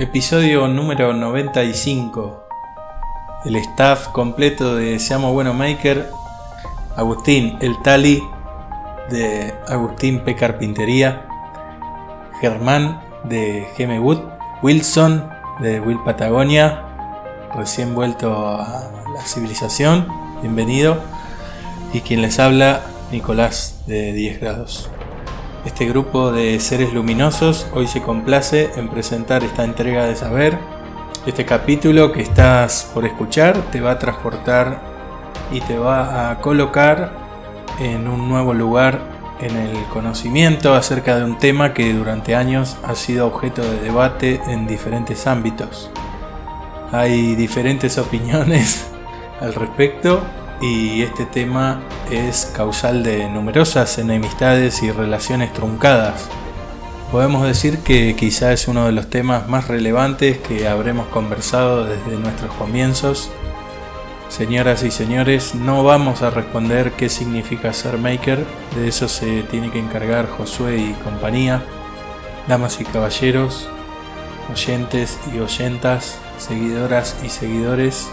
Episodio número 95. El staff completo de Seamos Bueno Maker. Agustín El Tali de Agustín P. Carpintería. Germán de Geme Wood. Wilson de Will Patagonia. Recién vuelto a la civilización. Bienvenido. Y quien les habla, Nicolás de 10 grados. Este grupo de seres luminosos hoy se complace en presentar esta entrega de saber. Este capítulo que estás por escuchar te va a transportar y te va a colocar en un nuevo lugar en el conocimiento acerca de un tema que durante años ha sido objeto de debate en diferentes ámbitos. Hay diferentes opiniones al respecto y este tema es causal de numerosas enemistades y relaciones truncadas. Podemos decir que quizá es uno de los temas más relevantes que habremos conversado desde nuestros comienzos. Señoras y señores, no vamos a responder qué significa ser maker, de eso se tiene que encargar Josué y compañía. Damas y caballeros, oyentes y oyentas, seguidoras y seguidores,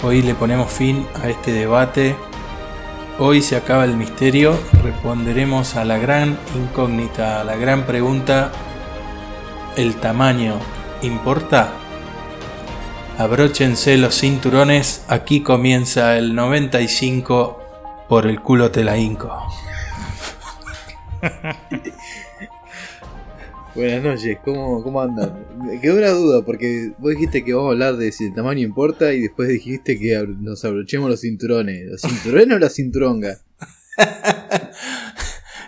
Hoy le ponemos fin a este debate. Hoy se acaba el misterio. Responderemos a la gran incógnita, a la gran pregunta. ¿El tamaño importa? Abróchense los cinturones. Aquí comienza el 95 por el culo te la. Buenas noches, ¿cómo, cómo andan? Me quedó una duda porque vos dijiste que vamos a hablar de si el tamaño importa y después dijiste que nos abrochemos los cinturones. ¿Los cinturones o la cinturonga?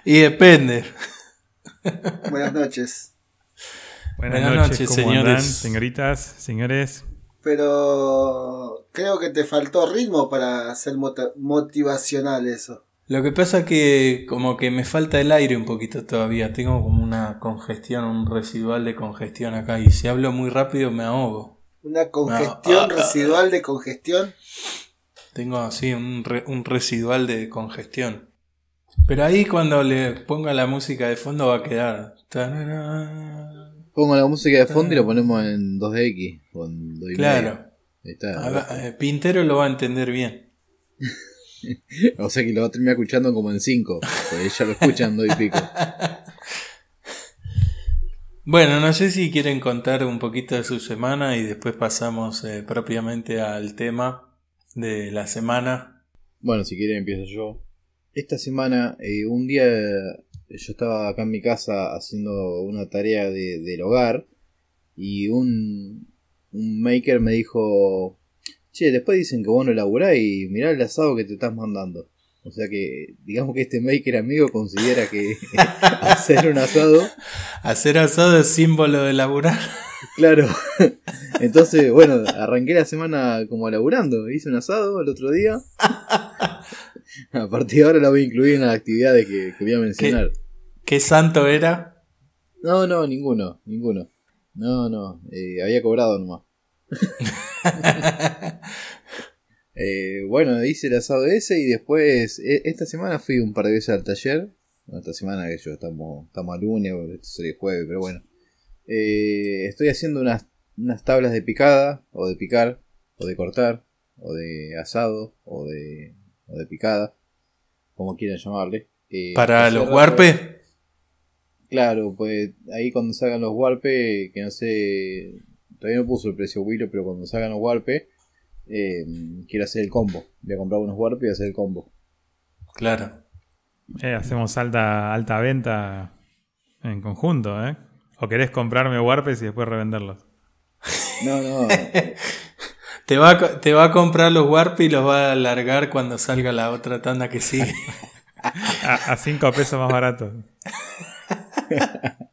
y depende. Buenas noches. Buenas, noches, señores. señoritas, señores. Pero creo que te faltó ritmo para ser motivacional eso. Lo que pasa que como que me falta el aire un poquito todavía. Tengo como una congestión, un residual de congestión acá. Y si hablo muy rápido me ahogo. ¿Una congestión residual de congestión? Tengo así un, un residual de congestión. Pero ahí cuando le ponga la música de fondo va a quedar. Pongo la música de fondo y lo ponemos en 2DX. claro. Eh, Pintero lo va a entender bien. o sea que lo va a terminar escuchando como en 5, pues ya lo escuchan dos y pico. Bueno, no sé si quieren contar un poquito de su semana y después pasamos eh, propiamente al tema de la semana. Bueno, si quieren empiezo yo. Esta semana, eh, un día yo estaba acá en mi casa haciendo una tarea de, del hogar y un, un maker me dijo, Che, después dicen que vos no laburás y mirá el asado que te estás mandando. O sea que, digamos que este maker amigo considera que hacer un asado. Hacer asado es símbolo de laburar. Claro. Entonces, bueno, arranqué la semana como laburando. Hice un asado el otro día. A partir de ahora la voy a incluir en las actividades que, que voy a mencionar. ¿Qué, santo era? No, no, ninguno, ninguno. No, no, eh, había cobrado nomás. Eh, bueno, hice el asado ese y después, e, esta semana fui un par de veces al taller. esta semana que yo estamos, estamos a lunes, esto sería jueves, pero bueno. Eh, estoy haciendo unas, unas tablas de picada, o de picar, o de cortar, o de asado, o de, o de picada, como quieran llamarle. Eh, ¿Para los warpes? Claro, pues ahí cuando salgan los warpes, que no sé, Todavía no puso el precio Willow, pero cuando salgan los Warpes, eh, quiero hacer el combo. Voy a comprar unos Warpes y hacer el combo. Claro. Eh, hacemos alta, alta venta en conjunto, ¿eh? ¿O querés comprarme Warpes y después revenderlos? No, no. te, va a, te va a comprar los Warpes y los va a alargar cuando salga la otra tanda que sigue. a 5 pesos más barato.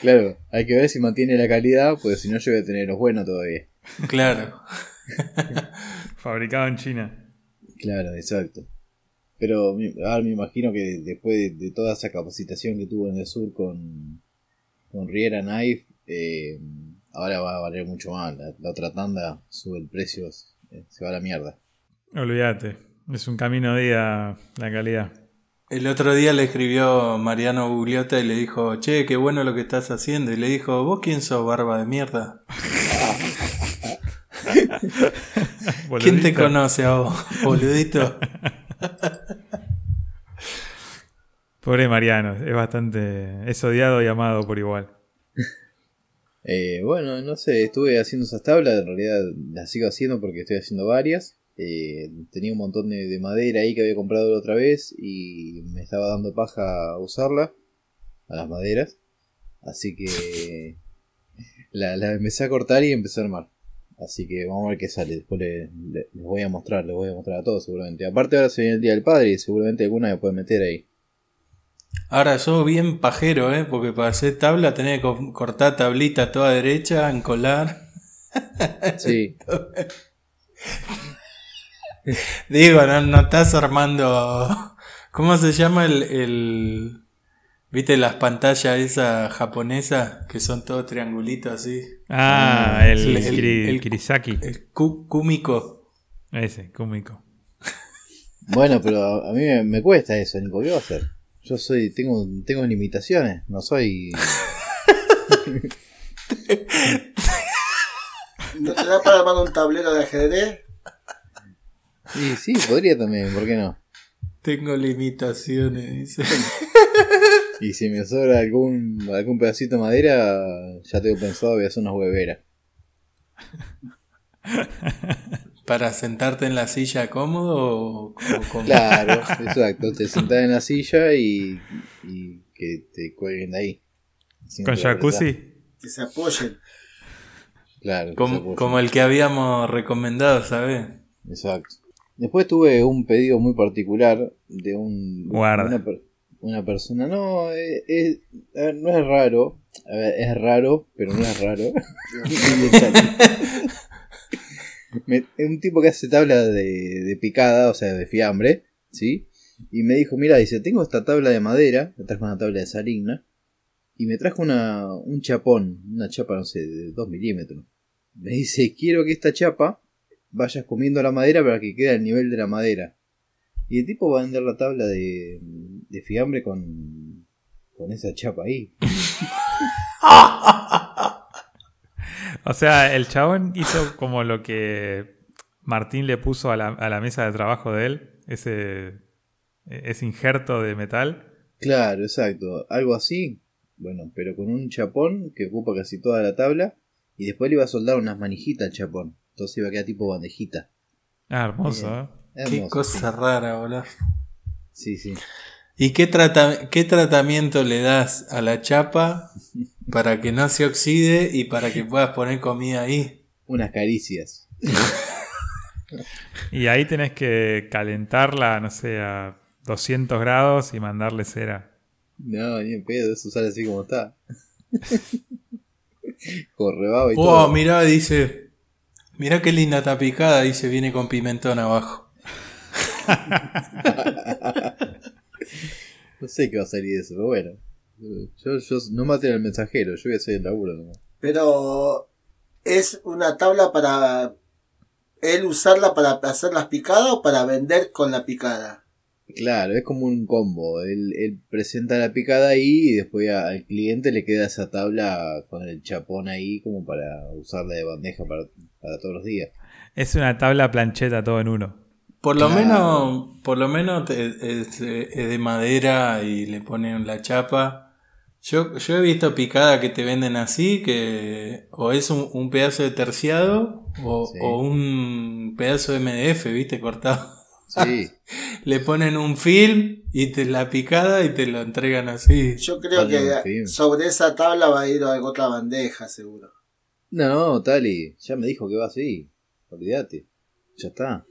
claro, hay que ver si mantiene la calidad, porque si no yo voy a tener los buenos todavía. Claro. Fabricado en China. Claro, exacto. Pero ahora me imagino que después de, toda esa capacitación que tuvo en el sur con, con Riera Knife, eh, ahora va a valer mucho más. La, otra tanda sube el precio, se va a la mierda. Olvídate, es un camino de ida la calidad. El otro día le escribió Mariano Gugliota y le dijo, che, qué bueno lo que estás haciendo. Y le dijo, ¿vos quién sos, barba de mierda? ¿Quién te conoce a vos, boludito? Pobre Mariano, es bastante. Es odiado y amado por igual. Eh, bueno, no sé, estuve haciendo esas tablas, en realidad las sigo haciendo porque estoy haciendo varias. Eh, tenía un montón de, de madera ahí que había comprado la otra vez y me estaba dando paja usarla, a las maderas. Así que la, la empecé a cortar y empecé a armar. Así que vamos a ver qué sale. Después le- le- les voy a mostrar, les voy a mostrar a todos seguramente. Aparte ahora se viene el Día del Padre y seguramente alguna me puede meter ahí. Ahora yo bien pajero, ¿eh? Porque para hacer tabla tenés que co- cortar tablita toda derecha, encolar. Sí, Digo, no, no estás armando... ¿Cómo se llama el... el- ¿Viste las pantallas esas japonesas que son todos triangulitos así? Ah, Ah, el, el- el- el- Kirisaki. El ku- Kumiko. Ese, cómico. Bueno, pero a, a mí me, me cuesta eso, Nico. ¿Qué va a hacer? Yo soy, tengo, tengo limitaciones, no soy. ¿No te da para armar un tablero de ajedrez? Y sí, podría también, ¿por qué no? Tengo limitaciones, dice. Y si me sobra algún, algún pedacito de madera, ya tengo pensado, voy a hacer unas hueveras. ¿Para sentarte en la silla cómodo o, o con- Claro, exacto. Te sentás en la silla y, y que te cuelguen de ahí. Con jacuzzi. Que se apoyen. Claro, se como, como el que habíamos recomendado, ¿sabes? Exacto. Después tuve un pedido muy particular de un Guarda. Una, per- una persona. No, eh, es- a ver, no es raro. A ver, es raro, pero no es raro. Me- es un tipo que hace tabla de, de picada, o sea, de fiambre, ¿sí? Y me dijo, mira, dice, tengo esta tabla de madera, me trajo una tabla de saligna, y me trajo una, un chapón, una chapa, no sé, de 2 milímetros. Me dice, quiero que esta chapa vayas comiendo la madera para que quede al nivel de la madera. Y el tipo va a vender la tabla de, de fiambre con, con esa chapa ahí. O sea, el chabón hizo como lo que Martín le puso a la, a la mesa de trabajo de él, ese, ese injerto de metal. Claro, exacto. Algo así. Bueno, pero con un chapón que ocupa casi toda la tabla. Y después le iba a soldar unas manijitas al chapón. Entonces iba a quedar tipo bandejita. Ah, hermoso, Bien. ¿eh? Qué Hermoso, cosa rara, boludo. Sí, sí. ¿Y qué, trata- qué tratamiento le das a la chapa para que no se oxide y para que puedas poner comida ahí? Unas caricias. Y ahí tenés que calentarla, no sé, a 200 grados y mandarle cera. No, ni en pedo, eso sale así como está. Con rebaba y Oh, todo. mirá, dice. Mirá qué linda está picada, dice, viene con pimentón abajo. No sé qué va a salir de eso, pero bueno. Yo, yo no maten al mensajero, yo voy a hacer el laburo nomás. Pero es una tabla para él usarla para hacer las picadas o para vender con la picada. Claro, es como un combo. Él, él presenta la picada ahí y después a- al cliente le queda esa tabla con el chapón ahí como para usarla de bandeja para, para todos los días. Es una tabla plancheta todo en uno. Por lo Claro. menos, por lo menos es, es de madera y le ponen la chapa. Yo, yo he visto picada que te venden así, que o es un, un pedazo de terciado o, Sí. o un pedazo de MDF, ¿viste? Cortado. Sí, Le ponen un film y te la picada y te lo entregan así. Yo creo que sobre esa tabla va a ir a otra bandeja, seguro. no, Tali, ya me dijo que va así. Olvídate. Ya está.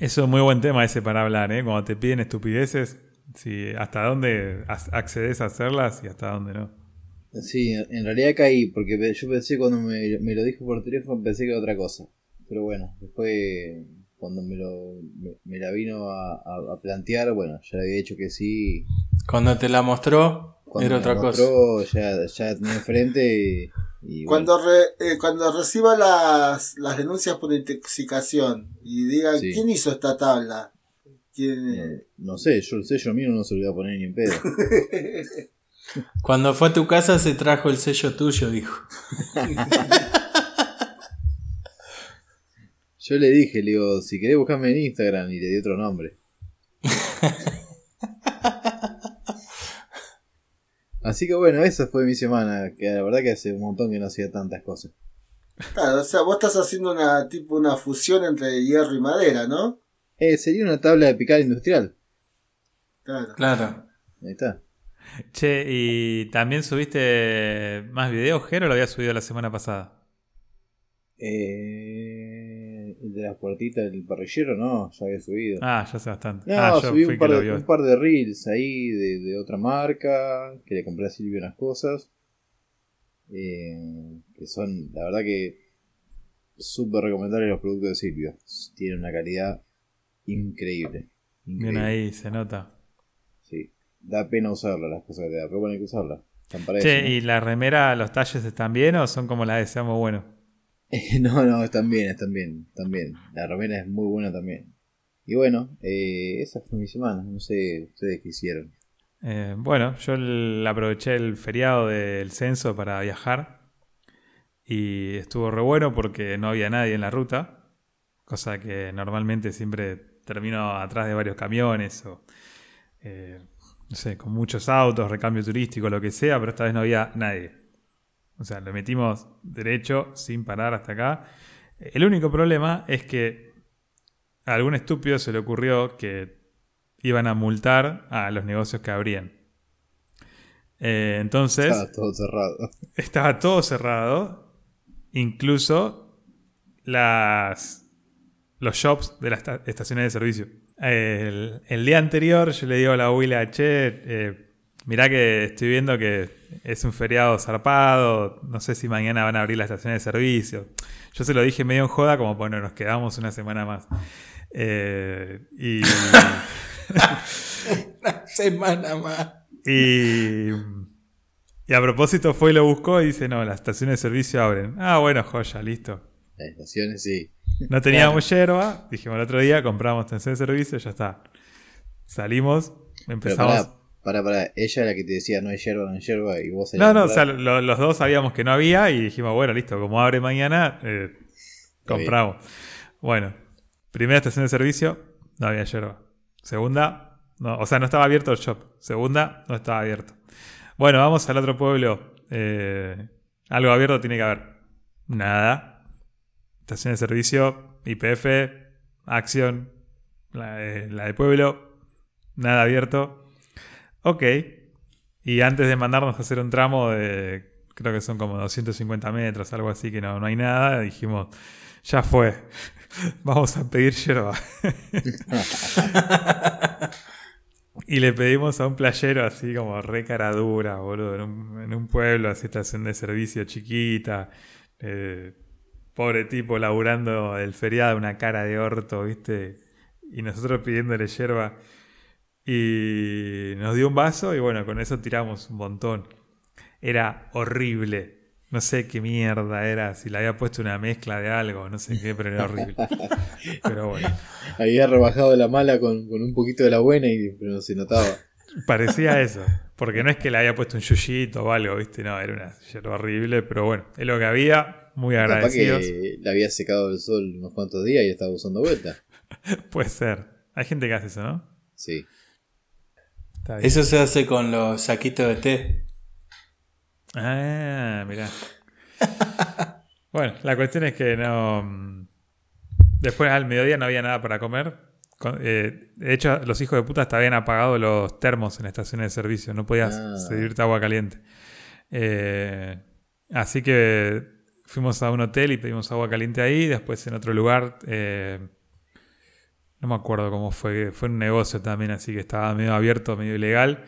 Eso es muy buen tema ese para hablar, ¿eh? Cuando te piden estupideces, si hasta dónde ac- accedes a hacerlas y hasta dónde no. Sí, en realidad caí, porque yo pensé cuando me, me lo dijo por teléfono, pensé que era otra cosa. Pero bueno, después cuando me, lo, me, me la vino a, a- a plantear, bueno, ya le había dicho que sí. Cuando te la mostró, Cuando era me otra la cosa. mostró, Ya, ya la tenía enfrente y, y Cuando, re- eh, cuando reciba las, las denuncias por intoxicación y digan Sí. quién hizo esta tabla, ¿Quién- No sé, yo el sello mío no se lo voy a poner ni en pedo. Cuando fue a tu casa se trajo el sello tuyo, dijo. Yo le dije, le digo, si querés buscarme en Instagram y le di otro nombre. Así que bueno, esa fue mi semana, que la verdad que hace un montón que no hacía tantas cosas. Claro, o sea, vos estás haciendo una tipo una fusión entre hierro y madera, ¿no? Eh, sería una tabla de picar industrial. Claro. Claro. Ahí está. Che, ¿y también subiste más videos, Jero, o lo había subido la semana pasada? Eh, de las puertitas del parrillero, no, ya había subido. Ah, ya sé bastante. No, ah, yo subí un par, de, un par de reels ahí de, de otra marca, que le compré a Silvio unas cosas. eh, que son, la verdad que súper recomendables los productos de Silvio. Tienen una calidad increíble. Bien increíble. ahí, se nota. Sí. Da pena usarla las cosas que te da, pero bueno, hay que eso, Che. ¿y la remera, los talles están bien o son como las de Seamos Bueno? no, no, están bien, están bien, están bien. La remera es muy buena también. Y bueno, eh, esa fue mi semana. No sé ustedes qué hicieron. Eh, bueno, yo el- aproveché el feriado del censo para viajar y estuvo re bueno porque no había nadie en la ruta, cosa que normalmente siempre termino atrás de varios camiones o, eh, no sé, con muchos autos, recambio turístico, lo que sea, pero esta vez no había nadie. O sea, lo metimos derecho sin parar hasta acá. El único problema es que a algún estúpido se le ocurrió que iban a multar a los negocios que abrían. Eh, entonces, Estaba todo cerrado. estaba todo cerrado, incluso las, los shops de las esta- estaciones de servicio. El, el día anterior yo le digo a la abuela, che, eh, mirá que estoy viendo que es un feriado zarpado, no sé si mañana van a abrir las estaciones de servicio. Yo se lo dije medio en joda, como bueno, nos quedamos una semana más. Eh, y, Una semana más. y, y a propósito fue y lo buscó y dice, no, las estaciones de servicio abren. Ah, bueno, joya, listo. Las estaciones sí. No teníamos yerba, dijimos el otro día, compramos estación de servicio, ya está. Salimos, Pero empezamos... pará, pará. Ella era la que te decía no hay yerba, no hay yerba y vos no, no, o sea, lo- los dos sabíamos que no había y dijimos, bueno, listo, como abre mañana, eh, compramos. Bueno, primera estación de servicio, no había yerba. Segunda, no, o sea, no estaba abierto el shop. Segunda, no estaba abierto. Bueno, vamos al otro pueblo. eh, algo abierto tiene que haber. Nada. Estación de servicio, IPF, Acción, la de, la de pueblo, nada abierto. Ok. Y antes de mandarnos a hacer un tramo de, creo que son como 250 metros, algo así, que no, no hay nada, dijimos, ya fue, vamos a pedir yerba. y le pedimos a un playero así como re cara dura, boludo, en un, en un pueblo, así estación de servicio chiquita. eh, pobre tipo laburando el feriado, una cara de orto, ¿viste? Y nosotros pidiéndole yerba. Y nos dio un vaso y bueno, con eso tiramos un montón. Era horrible. No sé qué mierda era, si le había puesto una mezcla de algo, no sé qué, pero era horrible. Pero bueno, Había rebajado la mala con, con un poquito de la buena y pero no se notaba. parecía eso. Porque no es que le había puesto un yuyito o algo, ¿viste? No, era una yerba horrible, pero bueno, es lo que había. Muy Capaz agradecidos. que le había secado el sol unos cuantos días y estaba usando vuelta. Puede ser. Hay gente que hace eso, ¿no? Sí. Está bien. Eso se hace con los saquitos de té. Ah, mirá. bueno, la cuestión es que no. mm, Después al mediodía no había nada para comer. Eh, de hecho, los hijos de puta hasta habían apagado los termos en estaciones de servicio. No podías Ah. servirte agua caliente. Eh, así que fuimos a un hotel y pedimos agua caliente ahí. Después en otro lugar. eh, no me acuerdo cómo fue. Fue un negocio también, así que estaba medio abierto, medio ilegal.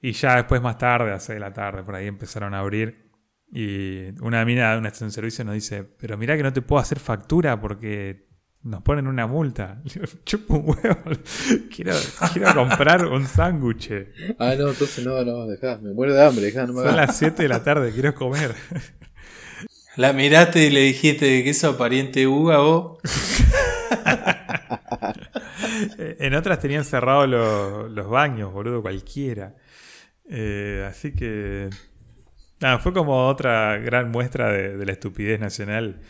Y ya después, más tarde, a 6 de la tarde, por ahí empezaron a abrir. Y una mina de una estación de servicio nos dice: Pero mirá que no te puedo hacer factura porque nos ponen una multa. Le digo, un huevo. quiero, quiero comprar un sándwich. Ah, no, entonces no, no, dejá. Me muero de hambre, dejá, no me Son las 7 de la tarde, quiero comer. La miraste y le dijiste que sos pariente uva vos. En otras tenían cerrados los, los baños, boludo, cualquiera. Eh, así que. Nada, fue como otra gran muestra de, de la estupidez nacional.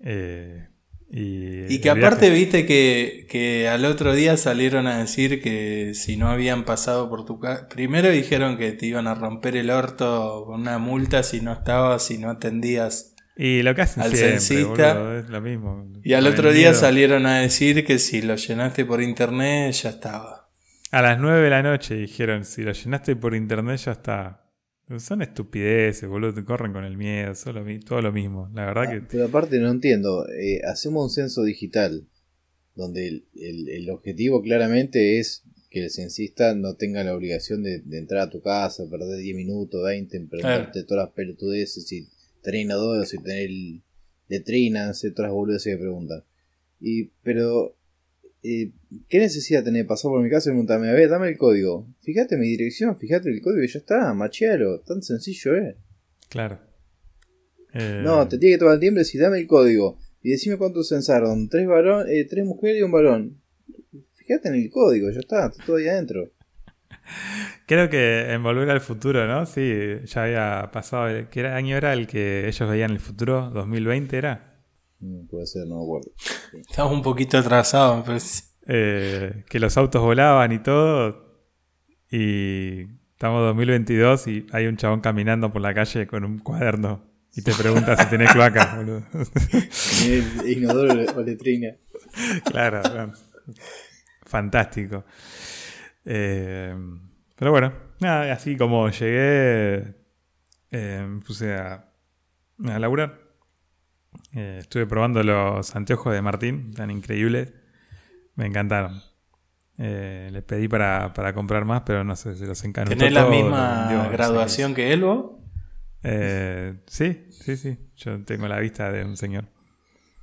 Eh, y, Y que aparte viste que, que al otro día salieron a decir que si no habían pasado por tu casa, primero dijeron que te iban a romper el orto con una multa si no estabas, si no atendías. Y lo que hacen al siempre, censista. boludo, es lo mismo. Y al otro día salieron a decir que si lo llenaste por internet ya estaba. A las 9 de la noche dijeron, si lo llenaste por internet ya está. Son estupideces, boludo, te corren con el miedo, solo, todo lo mismo. La verdad que... Pero aparte no entiendo, eh, hacemos un censo digital, donde el, el- el objetivo claramente es que el censista no tenga la obligación de, de entrar a tu casa, perder 10 minutos, 20, en preguntarte todas las pelotudeces, si tenés inodoro, si tenés letrinas, las boludeces que preguntan. Y, pero, eh, ¿qué necesidad de pasar por mi casa y preguntarme, a ver, dame el código? Fíjate mi dirección, fíjate el código y ya está, machealo, tan sencillo es. Claro. Eh, No, te tiene que tomar el tiempo y decir, dame el código. Y decime cuántos censaron. Tres, varón, eh, tres mujeres y un varón. Fíjate en el código, ya está, está todo ahí adentro. Creo que en Volver al Futuro, ¿no? Sí, ya había pasado. ¿Qué era- año era el que ellos veían el futuro? ¿2020 era? Mm, puede ser, no me acuerdo. Estamos un poquito atrasados, pero sí. Eh, que los autos volaban y todo. Y estamos 2022 y hay un chabón caminando por la calle con un cuaderno y te pregunta si tenés cloaca, boludo. Inodoro o letrina. claro, fantástico. Eh, pero bueno, nada, así como llegué, eh, me puse a, a laburar. Eh, estuve probando los anteojos de Martín, tan increíbles. Me encantaron. Eh, le pedí para, para comprar más, pero no sé, se los encanutó. ¿Tenés la misma no sé graduación que él vos? eh, sí, sí, sí. Yo tengo la vista de un señor.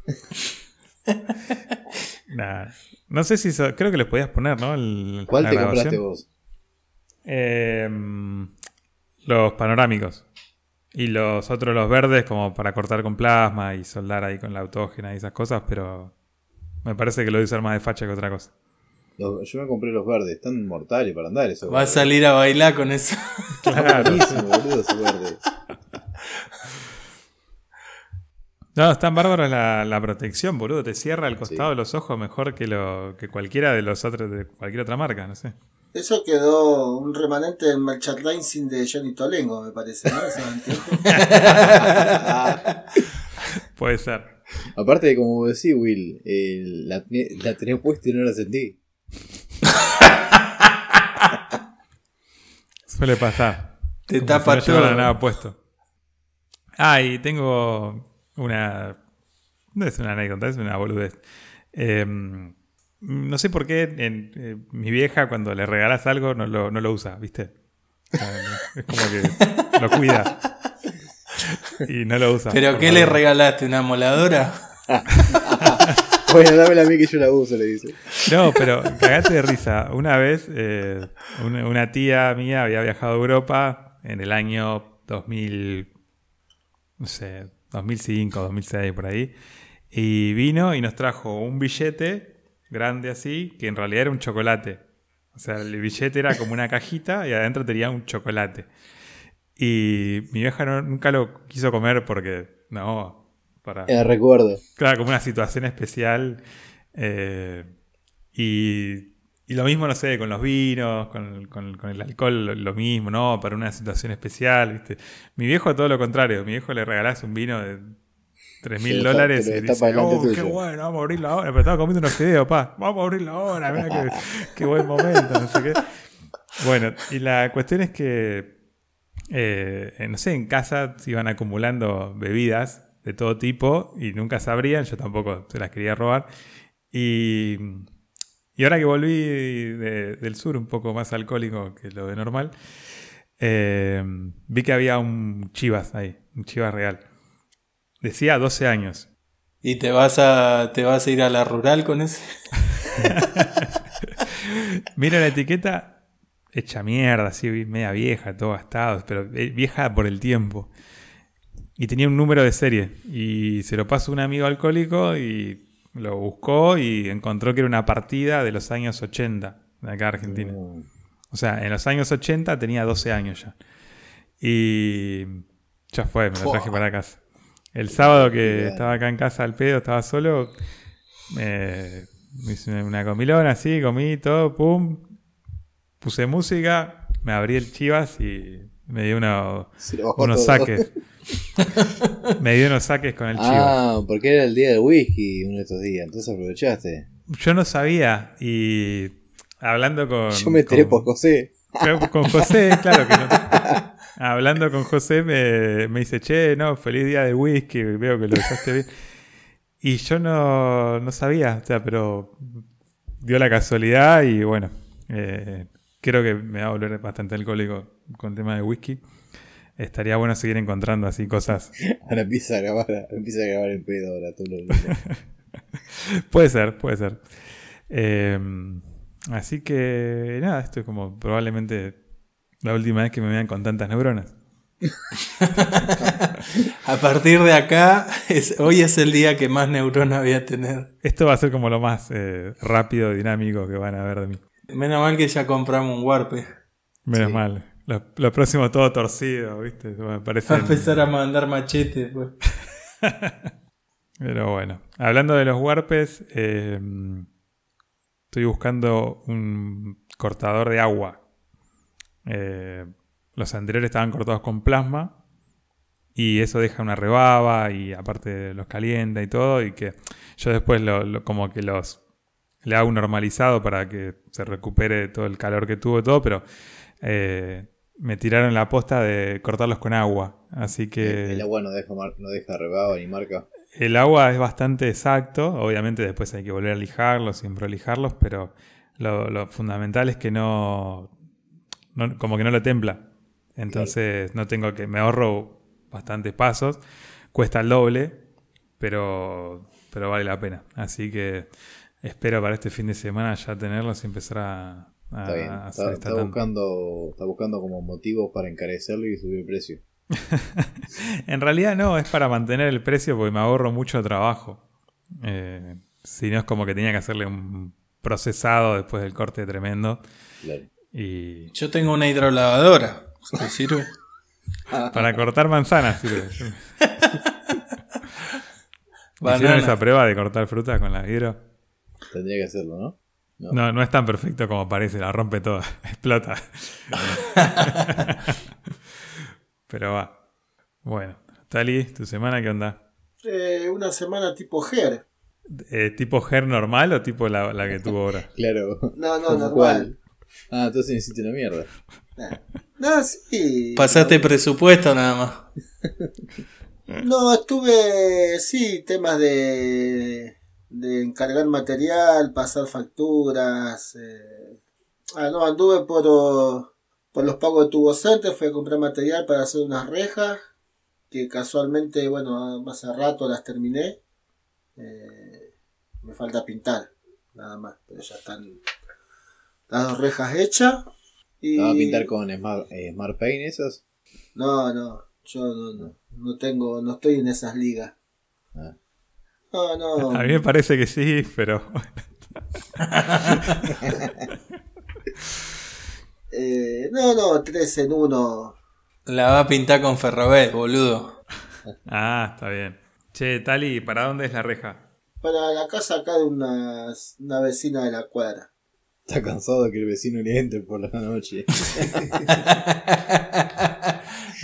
Nah, No sé si so- creo que les podías poner, ¿no? El- ¿Cuál la te grabación. compraste vos? Eh, los panorámicos. Y los otros, los verdes, como para cortar con plasma y soldar ahí con la autógena y esas cosas, pero me parece que lo voy a usar más de facha que otra cosa. Los- yo me compré los verdes, están mortales para andar esos Va a verdes. salir a bailar con eso. Claro. Buenísimo, boludo, ese verde. No, están bárbaros la, la protección, boludo. Te cierra el costado de los ojos mejor que lo que cualquiera de los otros, de cualquier otra marca, no sé. Eso quedó un remanente del merchandising de Johnny Tolengo, me parece, ¿no? Puede ser. Aparte de como decís, Will, eh, la, la tenés puesta y no la sentí. Suele pasar. Te Como tapa si no todo. nada puesto. Ah, y tengo una. No es una anécdota, es una boludez. Eh, no sé por qué en, eh, mi vieja, cuando le regalas algo, no lo, no lo usa, ¿viste? Es como que lo cuida. Y no lo usa. ¿Pero qué le regalaste? ¿Una moladora? Bueno, dámela a mí que yo la uso, le dice. No, pero cagate de risa. Una vez, eh, una, una tía mía había viajado a Europa en el año 2000, no sé, 2005, 2006, por ahí. Y vino y nos trajo un billete grande así, que en realidad era un chocolate. O sea, el billete era como una cajita y adentro tenía un chocolate. Y mi vieja no- nunca lo quiso comer porque, no, para... Eh, recuerdo. Claro, como una situación especial. eh, y, y lo mismo, no sé, con los vinos, con, con- con el alcohol, lo, lo mismo, ¿no? Para una situación especial, ¿viste? Mi viejo, todo lo contrario. Mi viejo le regalás un vino de 3 Se mil ta- dólares y dice, oh, qué tuyo". bueno, vamos a abrirlo ahora. Pero estaba comiendo unos fideos, pa. Vamos a abrirlo ahora, mira qué, qué buen momento, no sé qué. Bueno, y la cuestión es que, eh, eh, no sé, en casa se iban acumulando bebidas de todo tipo y nunca sabrían, yo tampoco se las quería robar. Y, y ahora que volví de- del sur, un poco más alcohólico que lo de normal, eh, vi que había un chivas ahí, un chivas real. Decía 12 años. ¿Y te vas a, te vas a ir a la rural con ese? Mira la etiqueta hecha mierda, así media vieja, todo gastado, pero eh, vieja por el tiempo. Y tenía un número de serie. Y se lo paso a un amigo alcohólico y lo buscó y encontró que era una partida de los años 80 de acá Argentina. Mm. O sea, en los años 80 tenía 12 años ya. Y ya fue, me lo traje para casa. El sábado que estaba acá en casa al pedo, estaba solo, eh, me hice una comilona así, comí todo, pum, puse música, me abrí el chivas y me dio bajó unos saques. me dio unos saques con el chivas. Ah, porque era el día del whisky uno de estos días, entonces aprovechaste. Yo no sabía y hablando con... Yo me enteré por José. Con José, claro que no. Hablando con José me, me dice, che, no, feliz día de whisky, veo que lo usaste bien. Y yo no, no sabía, o sea, pero dio la casualidad y bueno, eh, creo que me va a volver bastante alcohólico con tema de whisky. Estaría bueno seguir encontrando así cosas. Ahora empieza a grabar, empieza a grabar en pedo ahora todo lo Puede ser, puede ser. Eh, así que nada, esto es como probablemente la última vez que me vean con tantas neuronas. A partir de acá, es- hoy es el día que más neuronas voy a tener. Esto va a ser como lo más eh, rápido, dinámico que van a ver de mí. Menos mal que ya compramos un Warpe. Menos Sí. mal. Lo, lo próximo todo torcido, ¿viste? Me parece. Va a empezar a mandar machete. Pues. Pero bueno. Hablando de los warpes, eh, estoy buscando un cortador de agua. Eh, los anteriores estaban cortados con plasma. Y eso deja una rebaba y aparte los calienta y todo. Y que yo después lo, lo- como que los le hago un normalizado para que se recupere todo el calor que tuvo y todo. Pero eh, me tiraron la posta de cortarlos con agua. Así que... El agua no deja, mar- no deja rebaba ni marca. El agua es bastante exacto, obviamente después hay que volver a lijarlos, siempre lijarlos, pero lo, lo fundamental es que no, no- como que no lo templa. Entonces no tengo que, me ahorro bastantes pasos, cuesta el doble, pero, pero vale la pena. Así que espero para este fin de semana ya tenerlos y empezar a, Está bien. a hacer Está, buscando, está buscando como motivos para encarecerlo y subir el precio. En realidad no, es para mantener el precio porque me ahorro mucho trabajo. Eh, si no es como que tenía que hacerle un procesado después del corte tremendo. Claro. Y Yo tengo una hidrolavadora. ¿Te sirve? para cortar manzanas sirve. ¿Hicieron esa prueba de cortar fruta con la hidro? Tendría que hacerlo, ¿no? No. No, no es tan perfecto como parece, la rompe toda, explota. Pero va. Bueno, Tali, ¿tu semana qué onda? Eh, una semana tipo Ger. Eh, ¿Tipo GER normal o tipo la, la que tuvo ahora? Claro. No, no, ¿Cómo normal. cuál? Ah, entonces me hiciste una mierda. No, sí. Pasaste presupuesto nada más. No, estuve, sí, temas de, de encargar material, pasar facturas. eh. Ah, no, anduve por, oh, por los pagos de tubo center, fui a comprar material para hacer unas rejas, que casualmente, bueno, hace rato las terminé. Eh, me falta pintar, nada más, pero ya están las dos rejas hechas. Y... ¿No va a pintar con Smart, eh, Smart Paint esas? No, no, yo no, no, no tengo, no estoy en esas ligas. Ah. No. A mí me parece que sí, pero Eh, no, no, tres en uno. La va a pintar con Ferrobel, boludo. Ah, está bien. Che, Tali, ¿para dónde es la reja? Para la casa acá de una, una vecina de la cuadra. Está cansado de que el vecino le entre por la noche.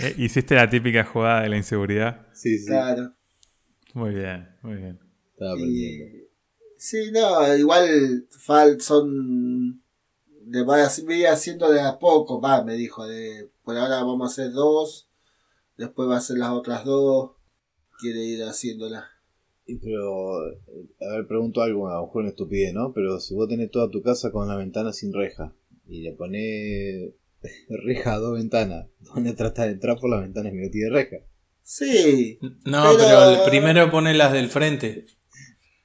Eh, ¿Hiciste la típica jugada de la inseguridad? Sí, sí. Claro. Muy bien, muy bien. Estaba aprendiendo. Y, sí, no, igual fal, son. Le va a, voy haciendo de a poco, va, me dijo. De, por ahora vamos a hacer dos. Después va a hacer las otras dos. Quiere ir haciéndolas. Y Pero, eh, a ver, pregunto algo, a lo mejor una estupidez, ¿no? Pero si vos tenés toda tu casa con la ventana sin reja y le ponés reja a dos ventanas, ¿dónde tratas de entrar por las ventanas que no tiene reja? Sí, No, Pero- pero, el primero pone las del frente.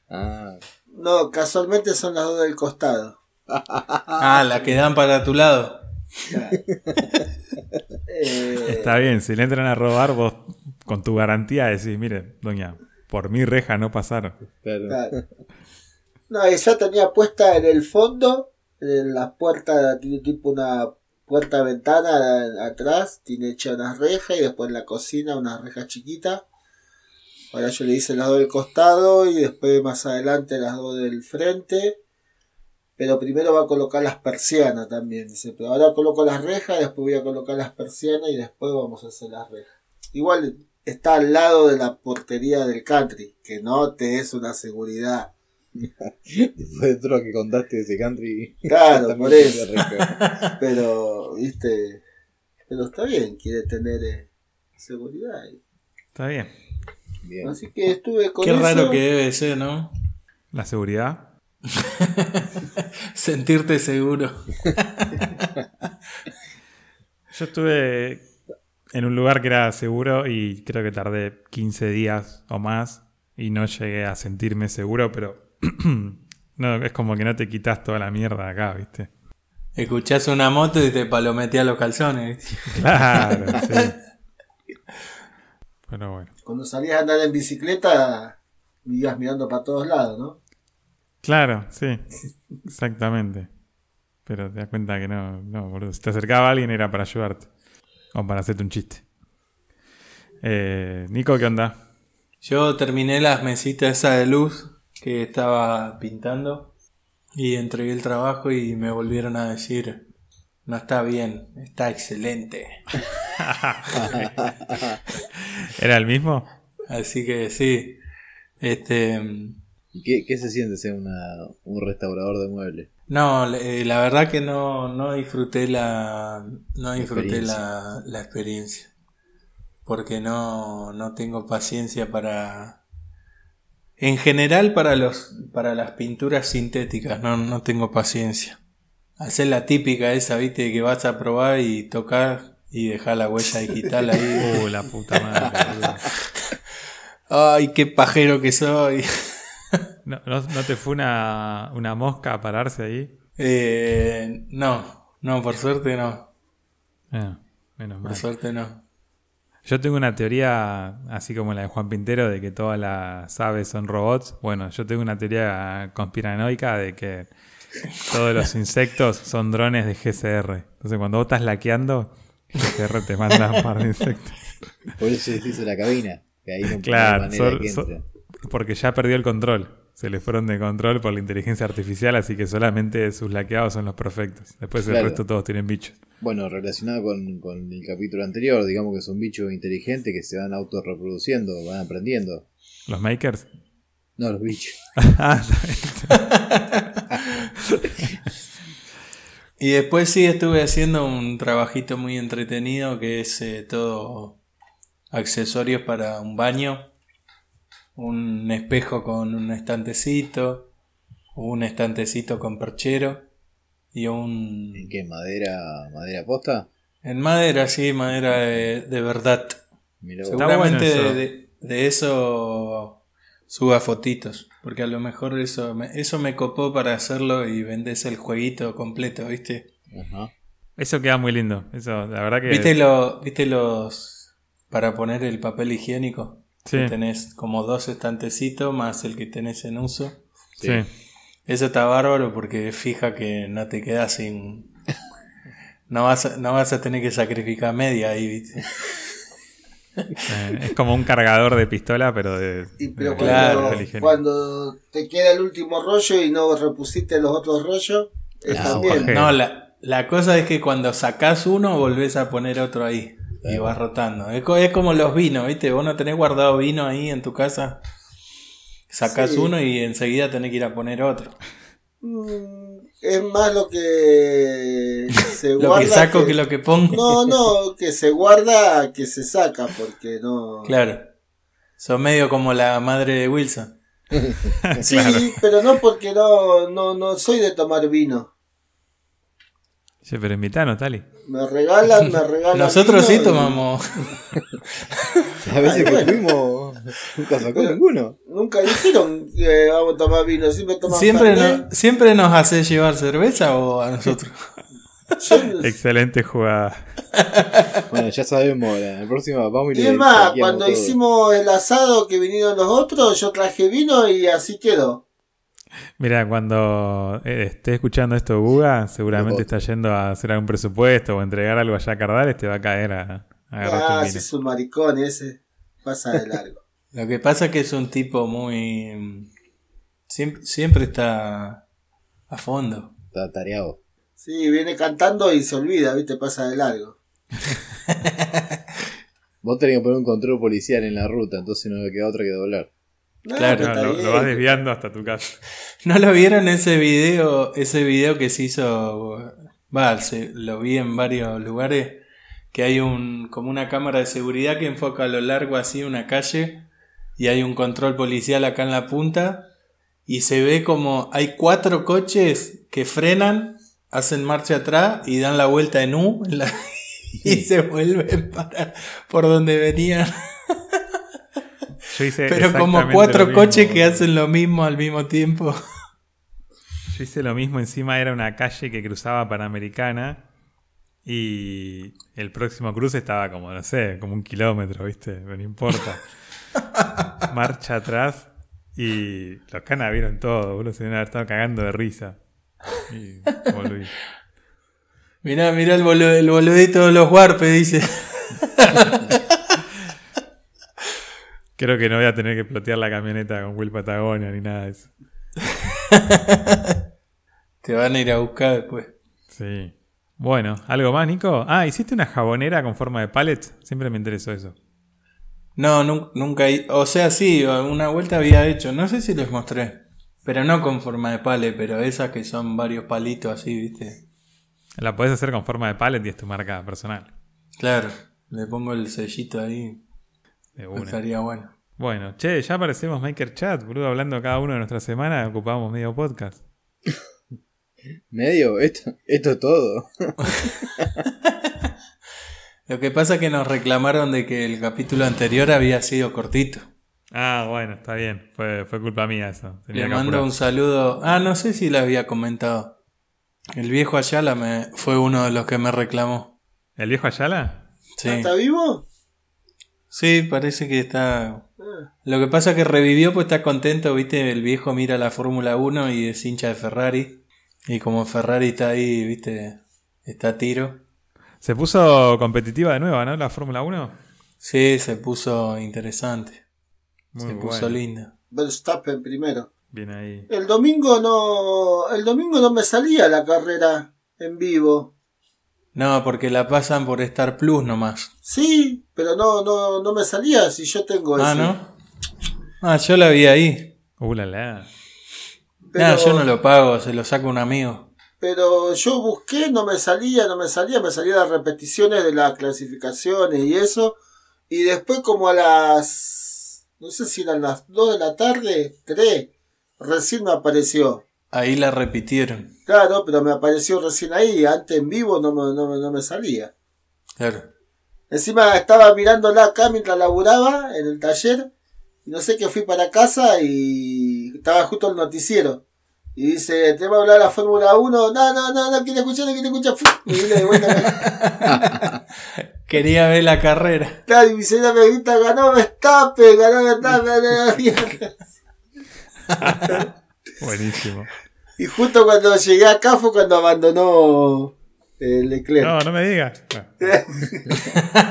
Ah, no, casualmente son las dos del costado. Ah, las que dan para tu lado. Eh, Está bien, si le entran a robar, vos con tu garantía decís, mire, doña, por mi reja no pasaron. Claro. Claro. No, y ya tenía puesta en el fondo, en la puerta, tiene tipo una puerta ventana atrás, tiene hecha una reja y después en la cocina una reja chiquita. Ahora yo le hice las dos del costado y después más adelante las dos del frente. Pero primero va a colocar las persianas también. Dice, pero ahora coloco las rejas, después voy a colocar las persianas y después vamos a hacer las rejas. Igual está al lado de la portería del country, que no te es una seguridad. Después de todo lo que contaste de ese country. Claro, por eso. Pero, viste, pero está bien, quiere tener eh, seguridad. Está bien. Bien. Así que estuve con Qué eso. raro que debe ser, ¿no? La seguridad. Sentirte seguro. Yo estuve en un lugar que era seguro y creo que tardé 15 días o más y no llegué a sentirme seguro, pero no, es como que no te quitas toda la mierda de acá, ¿viste? Escuchás una moto y te palometeas los calzones. ¿viste? Claro, sí. Pero bueno. Cuando salías a andar en bicicleta, ibas mirando para todos lados, ¿no? Claro, sí. Exactamente. Pero te das cuenta que no, no, boludo. Si te acercaba alguien era para ayudarte. O para hacerte un chiste. Eh, Nico, ¿qué onda? Yo terminé las mesitas esas de luz que estaba pintando y entregué el trabajo y me volvieron a decir, no está bien, está excelente. ¿Era el mismo? Así que sí, este, ¿Y qué, qué se siente ser una, un restaurador de muebles? no, eh, la verdad que no, no disfruté la, no disfruté experiencia. la, la experiencia, porque no, no tengo paciencia para, en general para los, para las pinturas sintéticas, no, no tengo paciencia. Hacer la típica esa, viste, que vas a probar y tocar y dejar la huella digital ahí. Uh, la puta madre. Ay, qué pajero que soy. ¿No, no, no te fue una, una mosca a pararse ahí? Eh, no, no, por suerte no. Ah, menos Por mal. suerte no. Yo tengo una teoría, así como la de Juan Pintero, de que todas las aves son robots. Bueno, yo tengo una teoría conspiranoica de que todos los insectos son drones de GCR. Entonces, cuando vos estás laqueando, GCR te manda un par de insectos. Por eso se hizo la cabina. Que ahí no Claro. Porque ya perdió el control. Se le fueron de control por la inteligencia artificial, así que solamente sus laqueados son los perfectos. Después el resto todos tienen bichos. Bueno, relacionado con, con el capítulo anterior, digamos que son bichos inteligentes que se van autorreproduciendo, van aprendiendo. ¿Los makers? No, los bichos. Ah, Y después sí estuve haciendo un trabajito muy entretenido que es eh, todo accesorios para un baño, un espejo con un estantecito, un estantecito con perchero y ¿En un... qué? ¿Madera, madera posta? En madera, sí, madera de, de verdad. Mirá Seguramente bueno eso. de, de- de eso suba fotitos, porque a lo mejor eso me, eso me copó para hacerlo y vendés el jueguito completo, ¿viste? Ajá. Eso queda muy lindo. Eso, la verdad que. ¿Viste, lo, ¿Viste los... para poner el papel higiénico? Sí, Que tenés como dos estantecitos más el que tenés en uso. sí. Eso está bárbaro porque fija que no te quedas sin... No vas, a, no vas a tener que sacrificar media ahí, ¿viste? Eh, es como un cargador de pistola, pero de. Y pero de Claro. cuando, te queda el último rollo y no repusiste los otros rollos, es Ah, también. No, la, la cosa es que cuando sacás uno, volvés a poner otro ahí. Y vas rotando. Es, es como los vinos, ¿viste? Vos no tenés guardado vino ahí en tu casa. Sacás Sí. uno y enseguida tenés que ir a poner otro. Mm, Es más lo que se Lo guarda. que saco que, que- lo que pongo. No, no, que se guarda, que se saca, porque no. Claro. Son medio como la madre de Wilson. Sí, Claro. pero no porque no, no, no soy de tomar vino. Sí, pero invitanos, Tali. Me regalan, me regalan. Nosotros sí vino tomamos. A veces Ay, que bueno. fuimos, nunca sacó Pero- ninguno. Nunca dijeron que vamos a tomar vino, siempre toman ¿Siempre, no, ¿Siempre nos hace llevar cerveza o a nosotros? Excelente jugada. Bueno, ya sabemos, la la próxima vamos y y le es más, cuando todo. hicimos el asado que vinieron los otros, yo traje vino y así quedó. Mira, cuando eh, esté escuchando esto Guga, seguramente está yendo a hacer algún presupuesto o entregar algo allá a Cardales, te va a caer a, a Ah, si es un maricón ese. Pasa de largo. Lo que pasa es que es un tipo muy. Siempre, siempre está a fondo. Está tareado. Sí, viene cantando y se olvida, ¿viste? Pasa de largo. Vos tenés que poner un control policial en la ruta, entonces no le queda otra que doblar. No, Claro, No, lo, vas desviando hasta tu casa. ¿No lo vieron ese video? Ese video que se hizo. Va, se- lo vi en varios lugares. Que hay un como una cámara de seguridad que enfoca a lo largo así una calle. Y hay un control policial acá en la punta. Y se ve como hay cuatro coches que frenan, hacen marcha atrás y dan la vuelta en U. en la- y se vuelven para por donde venían. Yo hice Pero como cuatro coches que hacen lo mismo al mismo tiempo. Yo hice lo mismo, encima era una calle que cruzaba Panamericana y el próximo cruce estaba como, no sé, como un kilómetro, ¿viste? No importa. Marcha atrás y los canas vieron todo, boludo, se deben haber estado cagando de risa. Y volví. Mirá, mirá el, bolu- el boludito de los Warpes, dice. Creo que no voy a tener que plotear la camioneta con Will Patagonia ni nada de eso. Te van a ir a buscar después. Sí. Bueno, ¿algo más, Nico? Ah, ¿hiciste una jabonera con forma de pallet? Siempre me interesó eso. No, nun- nunca. O sea, sí, una vuelta había hecho. No sé si les mostré. Pero no con forma de pale, pero esas que son varios palitos así, ¿viste? La podés hacer con forma de pallet y es tu marca personal. Claro, le pongo el sellito ahí. De una. Estaría bueno. Bueno, che, ya aparecemos Maker Chat, boludo, hablando cada uno de nuestra semana, ocupamos medio podcast. ¿Medio? Esto, esto es todo. Lo que pasa es que nos reclamaron de que el capítulo anterior había sido cortito. Ah, bueno, está bien, fue, fue culpa mía eso. Tenía Le mando apurar. un saludo. Ah, no sé si le había comentado. El viejo Ayala me, fue uno de los que me reclamó. ¿El viejo Ayala? Sí. ¿Está vivo? Sí, parece que está. Ah, Lo que pasa es que revivió, pues está contento, viste, el viejo mira la Fórmula 1 y es hincha de Ferrari. Y como Ferrari está ahí, viste, está a tiro. Se puso competitiva de nuevo, ¿no? La Fórmula 1. Sí, se puso interesante. Muy se puso linda. Verstappen primero. Bien ahí. El domingo no. El domingo no me salía la carrera en vivo. No, porque la pasan por Star Plus nomás. Sí, pero no, no, no me salía si yo tengo Ah, ese. ¿no? Ah, yo la vi ahí. Uh, la, la. Pero, No, yo no lo pago, se lo saca un amigo. pero yo busqué, no me salía, no me salía, me salían las repeticiones de las clasificaciones y eso. Y después como a las... No sé si eran las 2 de la tarde, 3, recién me apareció. Ahí la repitieron. Claro, pero me apareció recién ahí, antes en vivo no me, no no me salía. Claro. Encima estaba mirándola acá mientras laburaba en el taller. Y no sé qué fui para casa y estaba justo el noticiero. Y dice, te va a hablar la Fórmula 1. No, no, no, no quiero escuchar, no quiero escuchar. Y vine de vuelta. Quería ver la carrera. Claro, y mi señora me grita, ganó Verstappen. ganó Verstappen". Buenísimo. Y justo cuando llegué acá fue cuando abandonó eh, Leclerc. No, no me digas. No.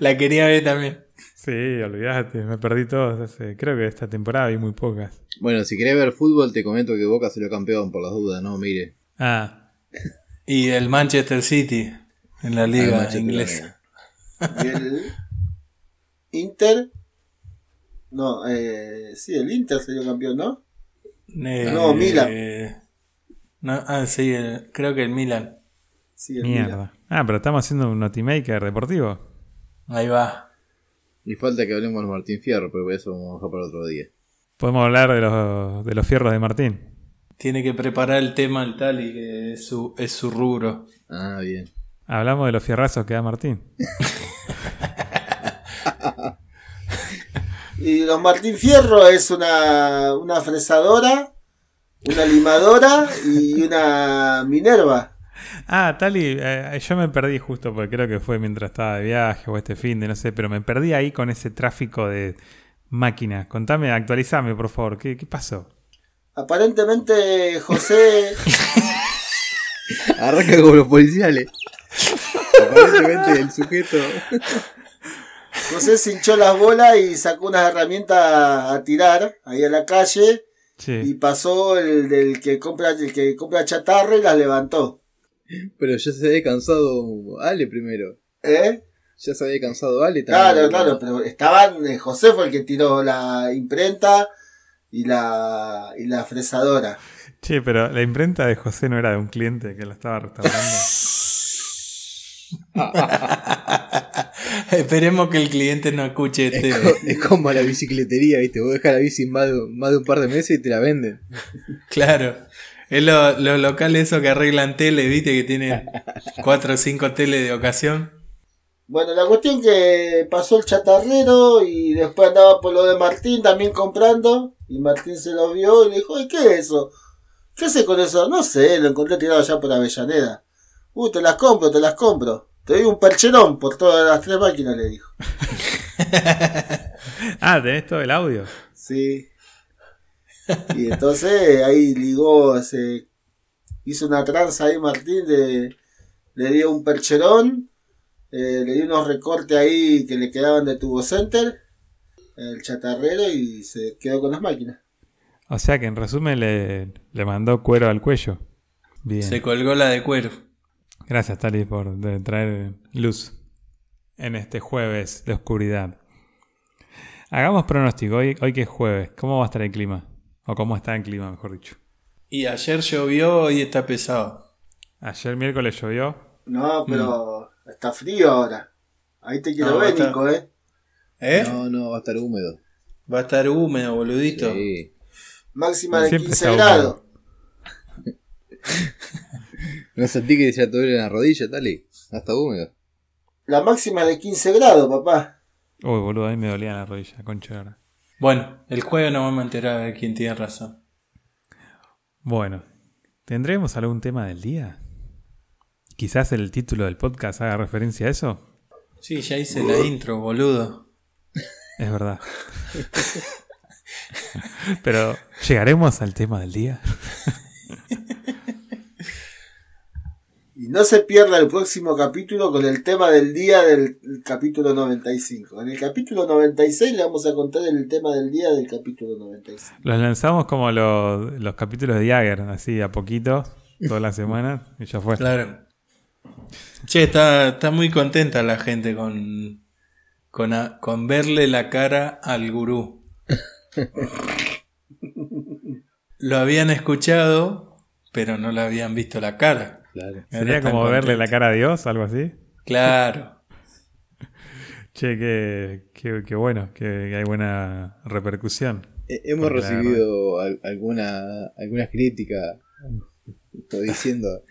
la quería ver también. Sí, olvidaste, me perdí todos. hace- creo que esta temporada vi muy pocas. Bueno, si querés ver fútbol, te comento que Boca salió campeón por las dudas, no, mire. Ah, Y el Manchester City en la liga inglesa. Y el Inter. No, eh, sí, el Inter salió campeón, ¿no? Eh, No, Milan. no, ah, sí, el- creo que el Milan. Sí, el Milan. mierda. Ah, pero estamos haciendo un Notimaker deportivo. Ahí va. Y falta que hablemos de Martín Fierro, pero eso vamos a dejar para otro día. Podemos hablar de los, de los fierros de Martín. Tiene que preparar el tema el tal y que es su, es su rubro. Ah, bien. Hablamos de los fierrazos que da Martín. Y los Martín Fierro es una, una fresadora, una limadora y una Minerva. Ah, Tali, eh, yo me perdí justo porque creo que fue mientras estaba de viaje o este fin de no sé, pero me perdí ahí con ese tráfico de máquinas. Contame, actualizame, por favor, ¿qué, qué pasó? Aparentemente José Arranca como los policiales. Aparentemente el sujeto. José se hinchó las bolas y sacó unas herramientas a tirar ahí a la calle y pasó el del que compra el que compra chatarra y las levantó. Pero ya se había cansado Ale primero. ¿Eh? Ya se había cansado Ale también. Claro, claro, pero estaban eh, José fue el que tiró la imprenta y la y la fresadora. Che, pero la imprenta de José no era de un cliente que la estaba restaurando. Esperemos que el cliente no escuche Es, este. co- es como la bicicletería, ¿viste? Vos dejas la bici más de, más de un par de meses y te la venden. Claro. Es lo- los locales esos que arreglan tele, viste, que tienen cuatro o cinco tele de ocasión. Bueno, la cuestión que pasó el chatarrero y después andaba por lo de Martín también comprando y Martín se lo vio y le dijo, "¿Y ¿qué es eso? ¿Qué hace con eso? No sé, lo encontré tirado allá por Avellaneda. Uh, te las compro, te las compro. Te doy un percherón por todas las tres máquinas, le dijo. ah, tenés todo el audio. Sí. Y entonces ahí ligó, se hizo una tranza ahí Martín, de, le dio un percherón, eh, le dio unos recortes ahí que le quedaban de Tubo Center, el chatarrero y se quedó con las máquinas. O sea que en resumen le, le mandó cuero al cuello. Bien. Se colgó la de cuero. Gracias, Tali, por traer luz en este jueves de oscuridad. Hagamos pronóstico. Hoy, hoy que es jueves, ¿cómo va a estar el clima? O cómo está el clima, mejor dicho. Y ayer llovió, hoy está pesado. Ayer miércoles llovió. No, pero está frío ahora. Ahí te quiero No, ver, Nico, eh. ¿Eh? No, no, va a estar húmedo. Va a estar húmedo, boludito. Sí. Máxima de Siempre 15 está grados. ¿No sentí que ya te duele la rodilla, Tali? Hasta húmedo. La máxima de 15 grados, papá. Uy, boludo, ahí me dolía la rodilla, concha de lora. Bueno, el jueves nos vamos a enterar a ver quién tiene razón. Bueno, ¿tendremos algún tema del día? Quizás el título del podcast haga referencia a eso. Sí, ya hice la intro, boludo. Es verdad. Pero, ¿llegaremos al tema del día? Y no se pierda el próximo capítulo con el tema del día del capítulo 95. En el capítulo 96 le vamos a contar el tema del día del capítulo 95. Los lanzamos como los, los capítulos de Jagger, así a poquito, toda la semana, y ya fue. Claro. Che, está, está muy contenta la gente con, con, a- con verle la cara al gurú. Lo habían escuchado, pero no le habían visto la cara. Claro. Sería como verle la cara a Dios, algo así. Claro. Che, qué, qué, qué bueno, que, hay buena repercusión. Eh, Hemos Porque recibido al- alguna, algunas críticas estoy diciendo,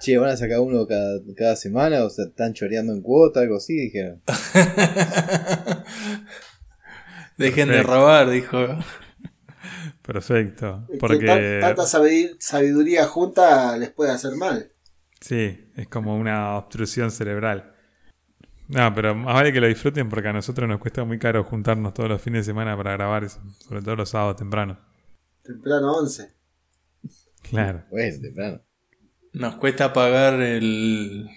che, van a sacar uno cada, cada semana, o sea, están choreando en cuota, algo así, dijeron. Dejen de robar, dijo. Perfecto. Es Porque tan- tanta sabid- sabiduría junta les puede hacer mal. sí, es como una obstrucción cerebral. No, pero más vale que lo disfruten porque a nosotros nos cuesta muy caro juntarnos todos los fines de semana para grabar, eso, sobre todo los sábados temprano. Temprano 11. Claro. Bueno, temprano. Nos cuesta pagar el,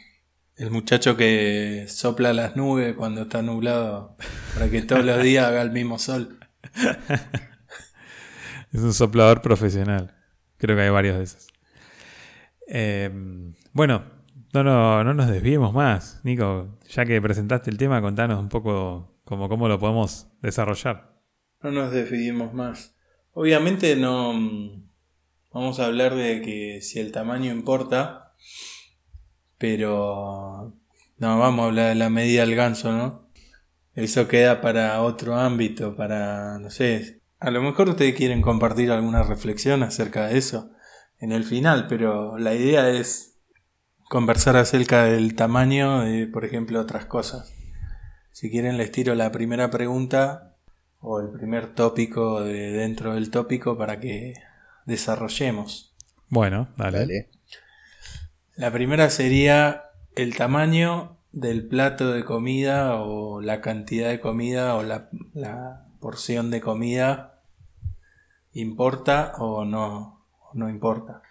el muchacho que sopla las nubes cuando está nublado para que todos los días haga el mismo sol. Es un soplador profesional. Creo que hay varios de esos. Eh, bueno, no, no, no nos desviemos más. Nico, ya que presentaste el tema, contanos un poco cómo, cómo lo podemos desarrollar. No nos decidimos más. Obviamente no mm, vamos a hablar de que si el tamaño importa, pero no vamos a hablar de la medida del ganso, ¿no? Eso queda para otro ámbito, para, no sé, a lo mejor ustedes quieren compartir alguna reflexión acerca de eso en el final, pero la idea es conversar acerca del tamaño de, por ejemplo, otras cosas. Si quieren les tiro la primera pregunta o el primer tópico de dentro del tópico para que desarrollemos. Bueno, dale. Dale. La primera sería el tamaño del plato de comida o la cantidad de comida o la, la porción de comida. ¿Importa o no, no importa?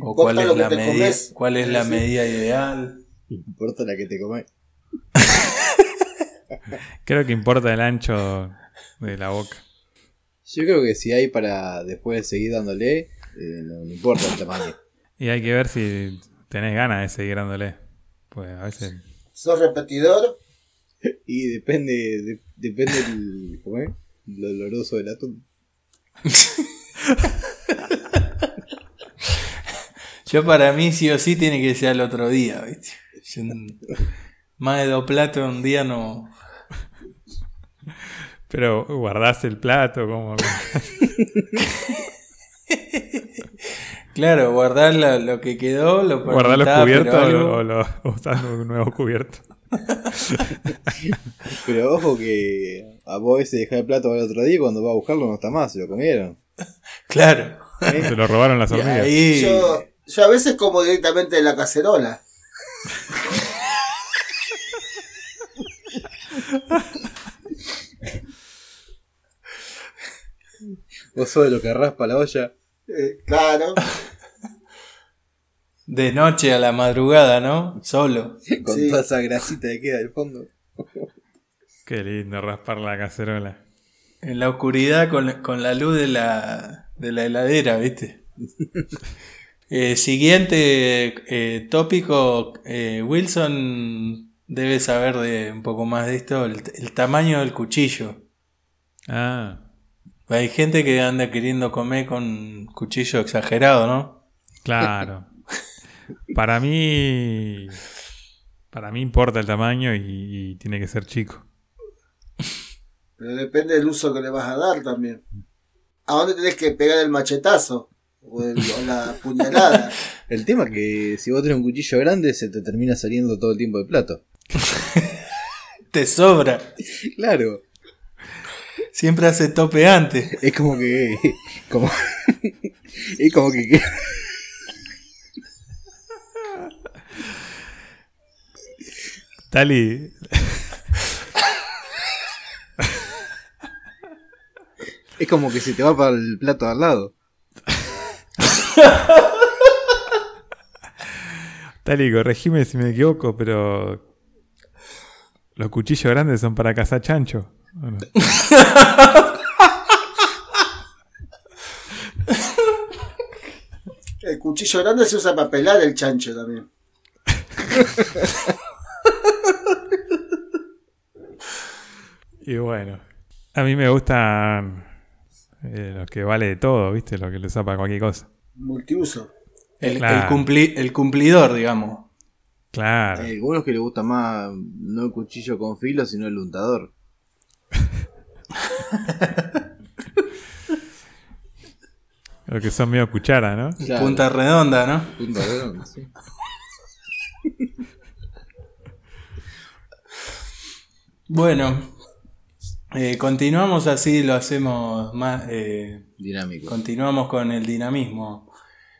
¿O Importa cuál es, la, medida, comes. cuál es la Sí. medida ideal? Importa la que te comes. Creo que importa el ancho de la boca. Yo creo que si hay para después seguir dándole, eh, no, no importa el tamaño. Y hay que ver si tenés ganas de seguir dándole. Pues a veces. ¿Sos repetidor? Y depende, de- depende el, ¿cómo es? Lo oloroso del atún. Yo para mí sí o sí tiene que ser al otro día, ¿viste? Más de dos platos en un día no... Pero guardás el plato, como. Claro, guardar la- lo que quedó, lo ¿Guardás los cubiertos o, lo, o usás un nuevo cubierto? Pero ojo que a vos ese dejar el plato al otro día y cuando va a buscarlo no está más, se lo comieron. Claro. Se lo robaron las hormigas. ahí... Yo, yo a veces como directamente de la cacerola. Vos sos de lo que raspa la olla. Eh, claro. De noche a la madrugada, ¿no? Solo. Con Sí. toda esa grasita que queda del fondo. Qué lindo raspar la cacerola. En la oscuridad con, con la luz de la, de la heladera, ¿viste? Eh, siguiente eh, tópico, eh, Wilson debe saber de un poco más de esto, el, el tamaño del cuchillo. Ah, Hay gente que anda queriendo comer con cuchillo exagerado, ¿no? claro. Para mí. Para mí importa el tamaño y, y tiene que ser chico. Pero depende del uso que le vas a dar también. ¿A dónde tenés que pegar el machetazo? O, el- o la puñalada. El tema es que si vos tenés un cuchillo grande se te termina saliendo todo el tiempo del plato. Te sobra. Claro, Siempre hace tope antes. es como que... Como, es como que... Tali, Es como que se te va para el plato de al lado. Tali, corregime si me equivoco, pero. Los cuchillos grandes son para cazar chancho. ¿o no? El cuchillo grande se usa para pelar el chancho también. Y bueno, a mí me gustan eh, los que vale de todo, ¿viste? Los que lo usa para cualquier cosa. Multiuso. El, el cumpli- el cumplidor, digamos. Claro. Hay algunos que les gusta más no el cuchillo con filo, sino el untador. Los que son medio cuchara, ¿no? Claro. Punta redonda, ¿no? Punta redonda, sí. Bueno, eh, continuamos así, lo hacemos más. eh, Dinámico. continuamos con el dinamismo.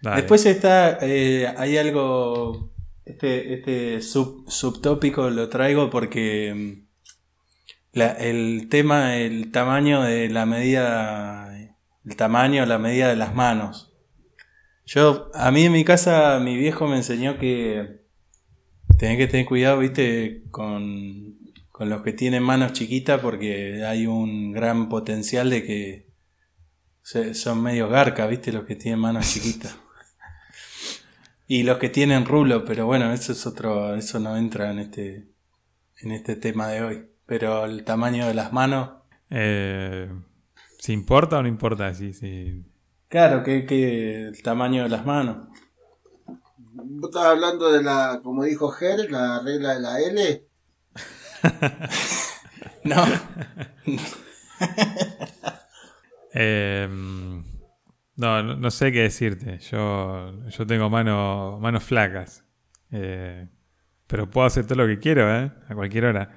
Dale. Después está, eh, hay algo, este, este sub- subtópico lo traigo porque mm, la- el tema, el tamaño de la medida, el tamaño, la medida de las manos. Yo, a mí en mi casa, mi viejo me enseñó que tenés que tener cuidado, viste, con, con los que tienen manos chiquitas porque hay un gran potencial de que se- son medio garca, viste, los que tienen manos chiquitas. Y los que tienen rulo, pero bueno, eso es otro, eso no entra en este, en este tema de hoy. Pero el tamaño de las manos, Eh, ¿Si importa o no importa? Sí, sí. claro, que, que el tamaño de las manos. Vos estabas hablando de la, como dijo Ger, la regla de la L. No, Eh, no, no, no sé qué decirte. Yo, yo tengo mano, manos flacas. Eh, pero puedo hacer todo lo que quiero, ¿eh? A cualquier hora.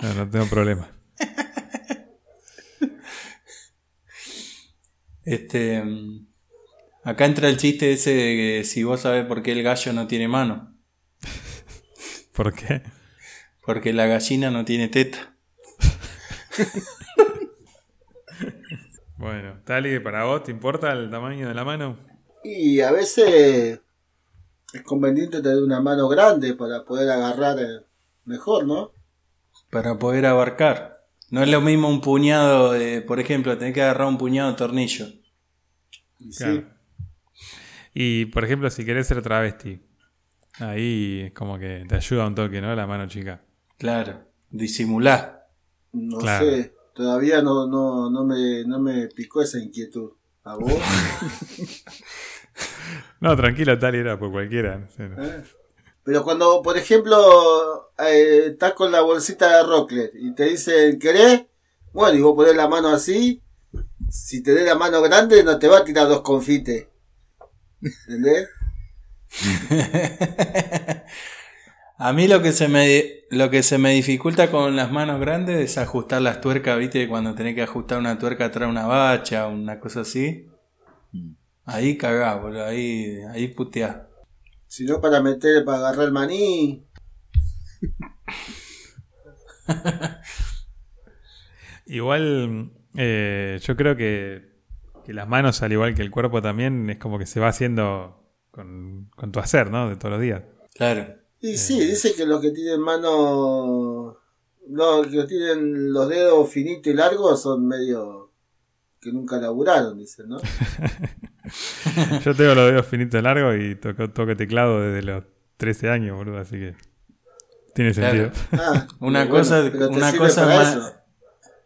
No, no tengo problema. este, mm, Acá entra el chiste ese de que si vos sabés por qué el gallo no tiene mano. ¿Por qué? Porque la gallina no tiene teta. Bueno, Tali, para vos, ¿te importa el tamaño de la mano? Y a veces es conveniente tener una mano grande para poder agarrar mejor, ¿no? Para poder abarcar. No es lo mismo un puñado de, por ejemplo, tener que agarrar un puñado de tornillo. Claro. sí. Y, por ejemplo, si querés ser travesti, ahí es como que te ayuda un toque, ¿no? La mano chica. Claro. Disimular. No Claro. sé, todavía no, no, no, me, no me picó esa inquietud. ¿A vos? No, tranquilo, Tali, era por cualquiera. no sé, no. ¿Eh? Pero cuando, por ejemplo, eh, estás con la bolsita de Rocklet y te dicen, ¿querés? Bueno, y vos ponés la mano así, si tenés la mano grande no te va a tirar dos confites. ¿Entendés? A mí lo que se me lo que se me dificulta con las manos grandes es ajustar las tuercas, viste, cuando tenés que ajustar una tuerca atrás de una bacha, una cosa así. Mm. Ahí cagás, boludo, ahí, ahí puteás. Si no para meter, para agarrar el maní. Igual, eh, yo creo que, que las manos, al igual que el cuerpo también, es como que se va haciendo con, con tu hacer, ¿no? De todos los días. Claro. Y sí, dice que los que tienen mano, no, que tienen los dedos finitos y largos son medio que nunca laburaron, dicen, ¿no? Yo tengo los dedos finitos largos y toco, toco teclado desde los 13 años, boludo, así que tiene Claro. sentido. Ah, Una cosa- una cosa más-.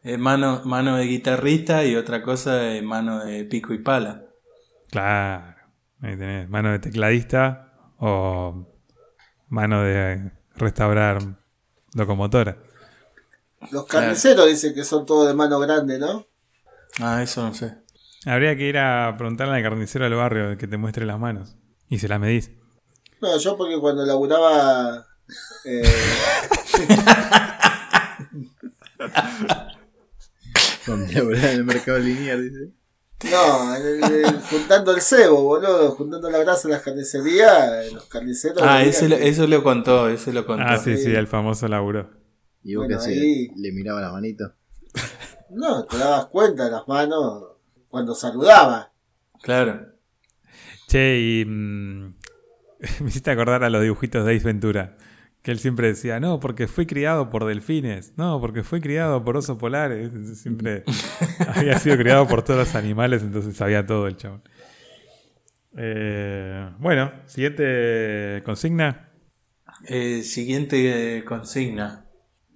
Es mano, mano de guitarrista y otra cosa es mano de pico y pala. Claro. Ahí tenés, mano de tecladista o mano de restaurar locomotora. Los carniceros dicen que son todos de mano grande, ¿no? Ah, eso no sé. Habría que ir a preguntarle al carnicero del barrio que te muestre las manos. Y se las medís. No, yo porque cuando laburaba... eh, Donde laburaba en el mercado lineal, dice. No, en el- el- juntando el cebo, boludo, juntando la grasa de las carnicerías, los carniceros... Ah, ese, lo- que- eso lo contó, ese lo contó. Ah, sí, sí, sí. el famoso laburo. Y vos Bueno, hacías, ahí- le miraba la manito. No, te dabas cuenta de las manos cuando saludaba. Claro. Che, y mm, me hiciste acordar a los dibujitos de Ace Ventura. Que él siempre decía, no, porque fui criado por delfines. No, porque fui criado por osos polares. Siempre había sido criado por todos los animales, entonces sabía todo el chabón. Eh, bueno, siguiente consigna. Eh, siguiente eh, consigna.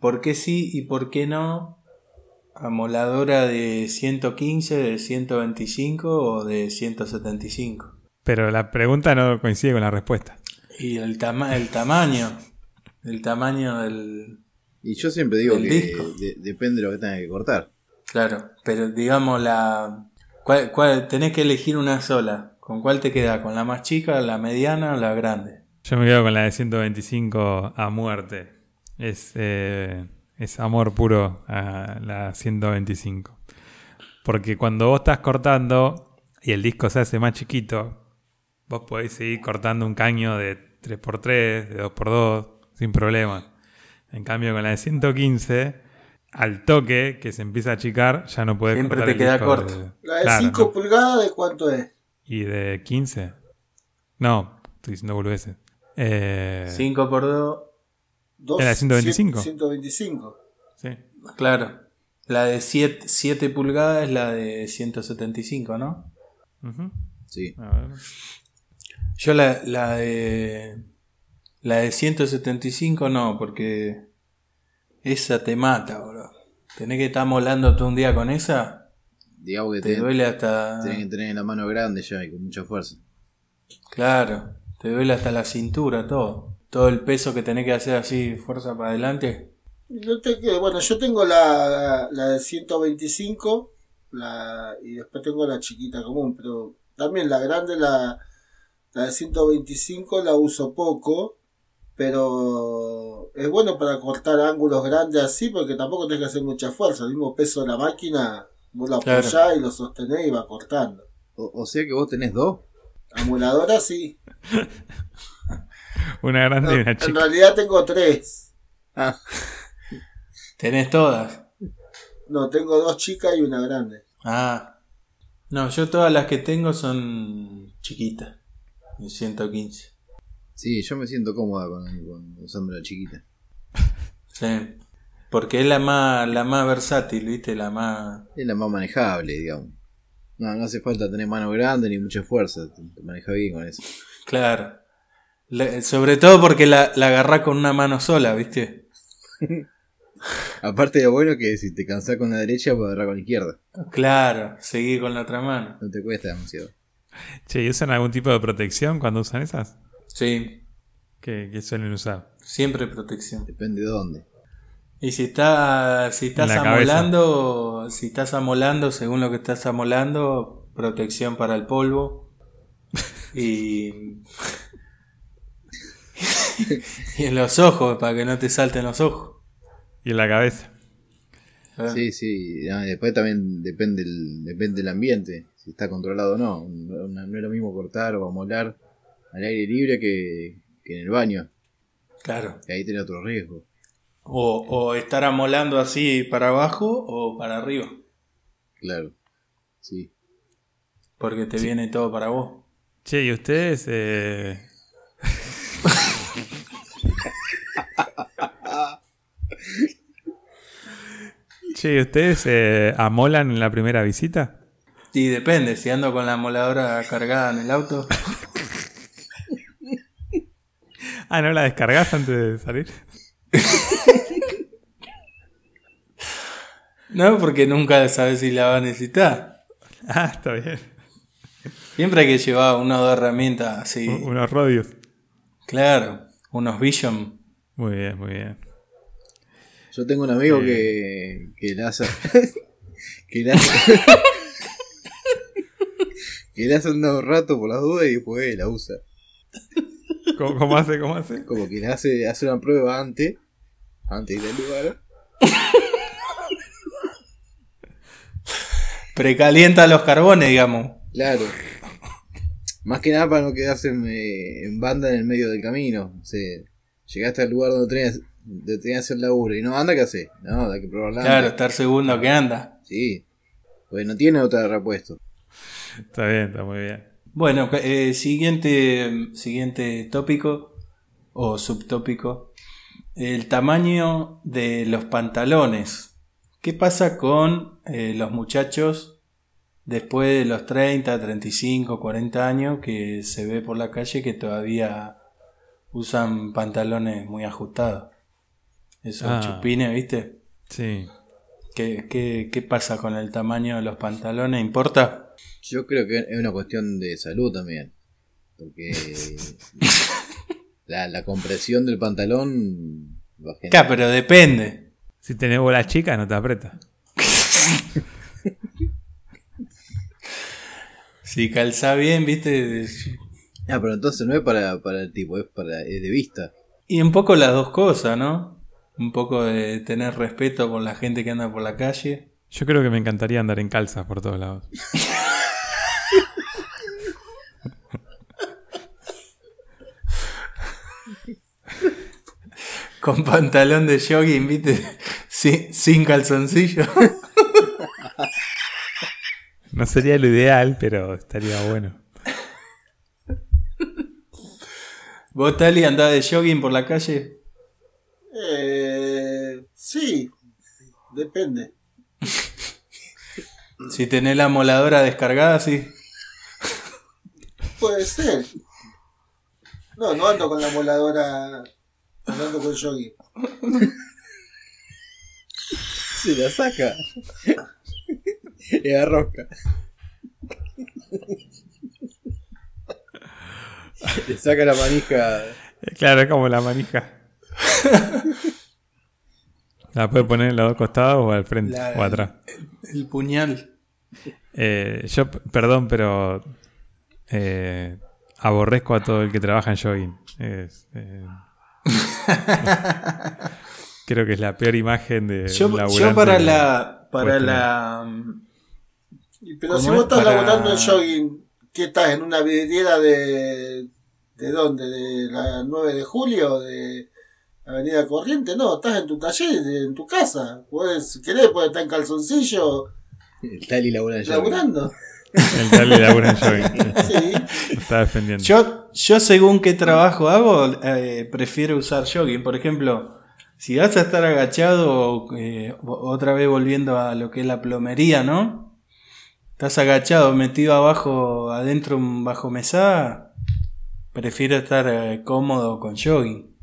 ¿Por qué sí y por qué no? Amoladora de 115, de 125 o de 175. Pero la pregunta no coincide con la respuesta. Y el, tama el tamaño. El tamaño del... Y yo siempre digo que disco. de- depende de lo que tenga que cortar. Claro, pero digamos la... ¿cuál, cuál- tenés que elegir una sola. ¿Con cuál te queda? ¿Con la más chica, la mediana o la grande? Yo me quedo con la de 125 a muerte. Es, eh, es amor puro a la 125. Porque cuando vos estás cortando y el disco se hace más chiquito, vos podés seguir cortando un caño de 3x3, de 2x2, sin problema. En cambio, con la de 115, al toque que se empieza a achicar, ya no podés Siempre te queda corto. de- La de Claro, 5 ¿no? pulgadas, ¿de cuánto es? ¿Y de 15? No, estoy diciendo boludeces. Eh, 5 por 2, Dos, ¿Era de 125? 125. sí. claro. La de 7, pulgadas es la de 175, ¿no? Ujú. Sí. A ver. Yo la, la de... La de 175 no, porque esa te mata, bro. Tenés que estar molando todo un día con esa, Digamos que te duele hasta... tenés que tener la mano grande ya y con mucha fuerza. Claro, te duele hasta la cintura, todo. Todo el peso que tenés que hacer así, fuerza para adelante. No te quedes- bueno, yo tengo la, la de 125 la, y después tengo la chiquita común, pero también la grande, la, la de 125 la uso poco, pero es bueno para cortar ángulos grandes así porque tampoco tenés que hacer mucha fuerza, el mismo peso de la máquina, vos lo Claro. apoyás y lo sostenés y va cortando. O, o sea que vos tenés dos. Amuladora sí. Una grande y una en chica. realidad tengo tres. Ah, ¿Tenés todas? No, tengo dos chicas y una grande. Ah. No, yo todas las que tengo son chiquitas. De 115. Sí, yo me siento cómoda con, con usando la chiquita. Sí. Porque es la más, la más versátil, ¿viste? La más. Es la más manejable, digamos. No, no hace falta tener mano grande ni mucha fuerza. Te, maneja bien con eso. Claro. Le- sobre todo porque la, la agarrás con una mano sola, ¿viste? Aparte de lo bueno que si te cansás con la derecha, puedes agarrar con la izquierda. Claro, seguir con la otra mano. No te cuesta demasiado. Che, ¿y usan algún tipo de protección cuando usan esas? Sí, ¿Qué, qué suelen usar? siempre protección. Depende de dónde. Y si, está, si estás cabeza. amolando, si estás amolando, según lo que estás amolando, protección para el polvo. Y, y en los ojos, para que no te salten los ojos. Y en la cabeza. ¿Eh? Sí, sí. ah, después también depende el, depende del ambiente. Si está controlado o no. No, no es lo mismo cortar o amolar al aire libre que, que en el baño. Claro. Que ahí tiene otro riesgo. O, o estar amolando así para abajo o para arriba. Claro. Sí. Porque te viene todo para vos. Che, ¿y ustedes eh, Che, ¿y ustedes eh, amolan en la primera visita? Y depende, si ando con la amoladora cargada en el auto. Ah, ¿no la descargas antes de salir? No, porque nunca sabes si la va a necesitar. Ah, está bien. Siempre hay que llevar una o dos herramientas así. Unos rodios. Claro, unos Vision. Muy bien, muy bien. Yo tengo un amigo que, que le hace. que le hace. que le hace un rato por las dudas y después la usa. ¿Cómo, cómo hace? ¿Cómo hace? Como que le hace, hace una prueba antes. Antes de ir al lugar. Precalienta los carbones, digamos. Claro. Más que nada para no quedarse en, eh, en banda en el medio del camino. O sea, llegaste al lugar donde tenías, donde tenías el laburo y no anda, ¿qué haces? No, hay que probarla. Claro, estar segundo que anda. Sí. Pues no tiene otra repuesto. Está bien, está muy bien. Bueno, eh, siguiente, siguiente tópico o subtópico. El tamaño de los pantalones. ¿Qué pasa con eh, los muchachos después de los 30, 35, 40 años que se ve por la calle que todavía usan pantalones muy ajustados? Esos Ah. chupines, ¿viste? Sí. ¿Qué, qué, qué pasa con el tamaño de los pantalones? ¿Importa? Yo creo que es una cuestión de salud también. Porque la, la compresión del pantalón va a generar- Claro, pero depende. Si tenés bolas chicas, no te aprieta. Si calza bien, ¿viste? Ah, pero entonces no es para, para el tipo, es para es de vista. Y un poco las dos cosas, ¿no? Un poco de tener respeto con la gente que anda por la calle. Yo creo que me encantaría andar en calzas por todos lados. Con pantalón de jogging, ¿viste? Sin, sin calzoncillo. No sería lo ideal, pero estaría bueno. ¿Vos, Tali, andás de jogging por la calle? Eh, sí, depende. Si tenés la moladora descargada, sí. Puede ser. No, no ando con la moladora. No ando con jogging. Se la saca. y arroja. Le saca la manija. Claro, es como la manija. La puede poner en los dos costados o al frente La- o atrás. El puñal. Eh, yo, perdón, pero eh, aborrezco a todo el que trabaja en jogging. Es, eh, creo que es la peor imagen de Yo, un yo para la. Para la. Y- Pero ¿Cómo si es? vos estás Para- laburando en jogging, ¿Qué estás en una vidriera de. ¿De dónde? ¿De la 9 de julio? ¿De Avenida Corriente? No, estás en tu taller, en tu casa. Puedes, si querés, puedes estar en calzoncillo de laburando. El tal labura en jogging. Sí. Está defendiendo. Yo, yo según qué trabajo hago, eh, prefiero usar jogging. Por ejemplo, si vas a estar agachado, eh, otra vez volviendo a lo que es la plomería, ¿no? Estás agachado, metido abajo, adentro bajo mesada, prefiero estar eh, cómodo con jogging.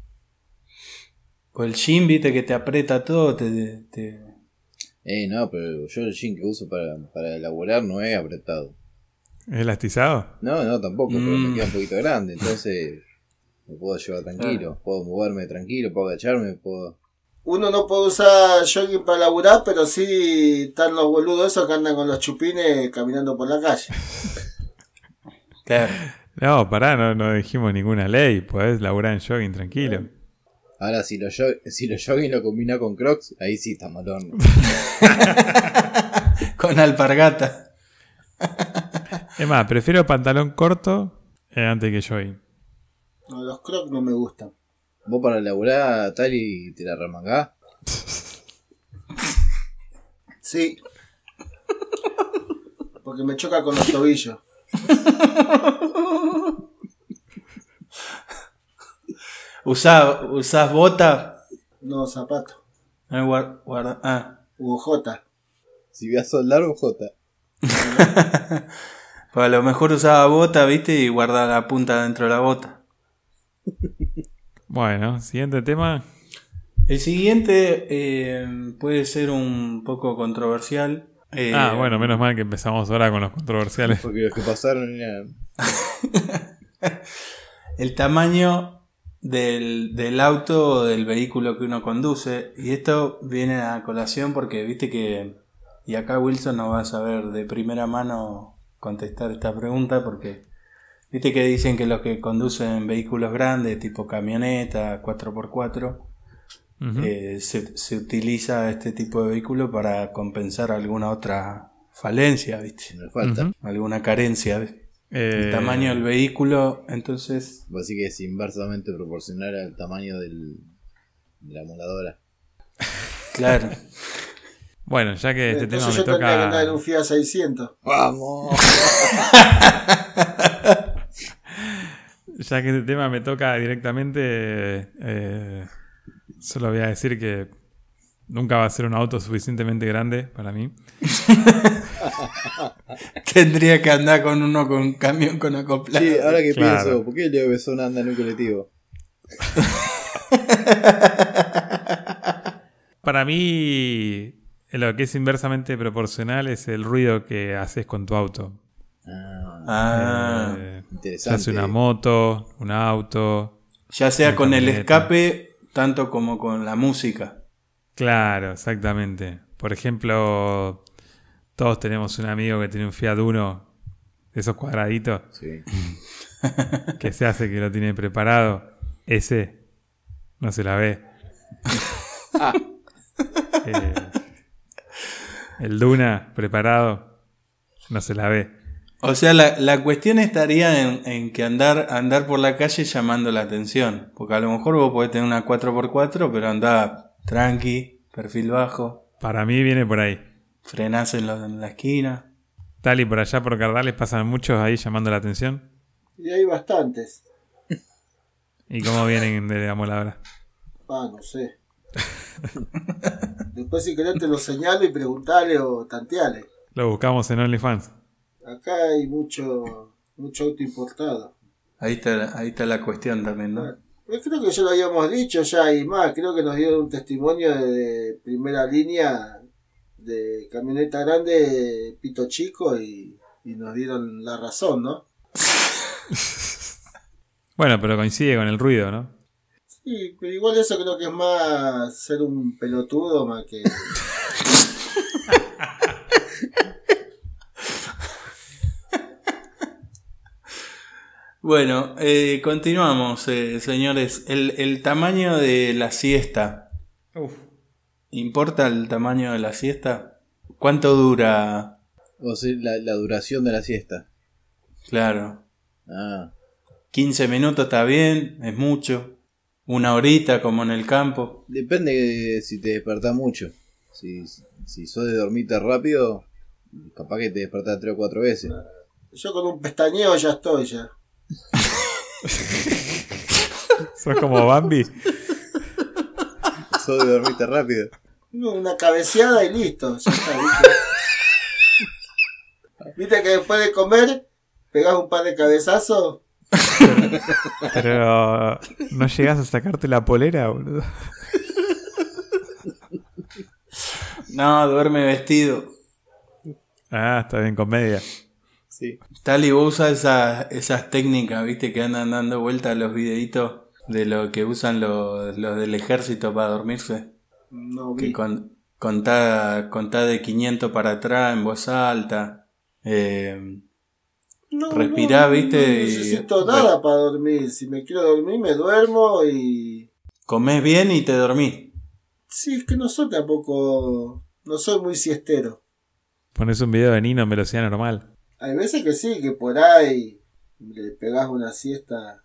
Pues el jean, viste, que te aprieta todo, te, te- Eh, no, pero yo el jean que uso para, para elaborar no es apretado. ¿Es elastizado? No, no, tampoco, pero Mm. me queda un poquito grande, entonces me puedo llevar tranquilo. Puedo moverme tranquilo, puedo agacharme, puedo... Uno no puede usar jogging para laburar, pero sí están los boludos esos que andan con los chupines caminando por la calle. Claro. No, pará, no, no dijimos ninguna ley. Podés laburar en jogging tranquilo. Ahora, si los, si los jogging lo combina con crocs, ahí sí está malón. Con alpargata. Es más, prefiero pantalón corto eh, antes que jogging. No, los crocs no me gustan. Vos para elaborar tal y te la remangás. Sí. Porque me choca con los tobillos. ¿Usás, usás bota? No, zapato. Guar- guarda- ah. UJ. Si voy a soldar un J. Pues a lo mejor usaba bota, viste, y guardaba la punta dentro de la bota. Bueno, siguiente tema. El siguiente eh, puede ser un poco controversial. Eh, Ah, bueno, menos mal que empezamos ahora con los controversiales. Porque los que pasaron eran... El tamaño del, del auto o del vehículo que uno conduce. Y esto viene a colación porque viste que. Y acá Wilson no va a saber de primera mano contestar esta pregunta porque. Viste que dicen que los que conducen vehículos grandes, tipo camioneta, 4x4, Ujú. eh, se, se utiliza este tipo de vehículo para compensar alguna otra falencia, ¿viste? Alguna carencia. ¿viste? Eh, El tamaño del vehículo, entonces Así que es inversamente proporcional al tamaño del, de la moladora. Claro. Bueno, ya que este tema me yo tendría que andar en toca. un Fiat 600. ¡Vamos! Ya que este tema me toca directamente, eh, solo voy a decir que nunca va a ser un auto suficientemente grande para mí. Tendría que andar con uno con un camión con acoplado. Sí, ahora que Claro. pienso, ¿por qué Leo Besón anda en un colectivo? Para mí, lo que es inversamente proporcional es el ruido que haces con tu auto. Ah, Ah, Eh, ya interesante. sea una moto, un auto. ya sea con el escape, tanto como con la música. Claro, exactamente. Por ejemplo, todos tenemos un amigo que tiene un Fiat Uno de esos cuadraditos Sí. que se hace que lo tiene preparado. Ese no se la ve. Eh, el Duna preparado no se la ve. O sea, la, la cuestión estaría en, en que andar, andar por la calle llamando la atención. Porque a lo mejor vos podés tener una 4x4, pero andá tranqui, perfil bajo, Para mí viene por ahí. Frenás en, la- en la esquina. Tal y por allá por Cardales pasan muchos ahí llamando la atención. Y hay bastantes. ¿Y cómo vienen de la moladora? Ah, no sé. Después si querés te lo señalo y preguntale o tanteale. Lo buscamos en OnlyFans. Acá hay mucho, mucho auto importado. Ahí está, ahí está la cuestión también, ¿no? Pero creo que ya lo habíamos dicho ya y más. Creo que nos dieron un testimonio de primera línea de camioneta grande, pito chico y, y nos dieron la razón, ¿no? Bueno, pero coincide con el ruido, ¿no? Sí, pero igual eso creo que es más ser un pelotudo más que... Bueno, eh, continuamos, eh, señores. El, el tamaño de la siesta. ¿Importa el tamaño de la siesta? ¿Cuánto dura? O sea, la, la duración de la siesta. Claro. Ah, 15 minutos está bien, es mucho. Una horita como en el campo. depende de si te despertás mucho. Si, si sos de dormirte rápido, capaz que te despertás tres o cuatro veces. Yo con un pestañeo ya estoy ya. Sos como Bambi. De dormirte rápido. No, Una cabeceada y listo. Ya está, ¿viste? Viste que después de comer, pegás un par de cabezazos. Pero no llegas a sacarte la polera, boludo. No, duerme vestido. Ah, está bien, comedia. Sí. Tali, vos usas esa- esas técnicas, viste, que andan dando vueltas los videitos de lo que usan los, los del ejército para dormirse. No Que con, contá, contá de 500 para atrás en voz alta. Eh, No, respirá, no, ¿viste? No Y- necesito nada para dormir. Si me quiero dormir, me duermo y. comés bien y te dormís. Sí, es que no soy tampoco. No soy muy siestero. Pones un video de Nino en velocidad normal. Hay veces que sí, que por ahí le pegás una siesta.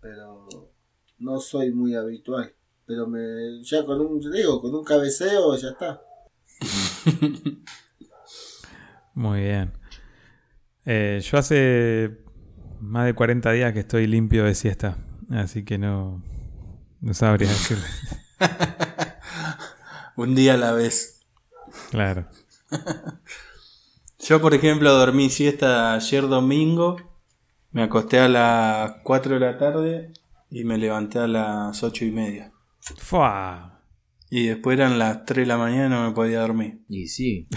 Pero no soy muy habitual. Pero me ya con un, te digo, con un cabeceo ya está. Muy bien. Eh, yo hace más de 40 días que estoy limpio de siesta. Así que no, no sabría decirle. Un día a la vez. Claro. Yo, por ejemplo, dormí siesta ayer domingo. Me acosté a las 4 de la tarde y me levanté a las 8 y media. Fua. Y después eran las 3 de la mañana y no me podía dormir. Y sí,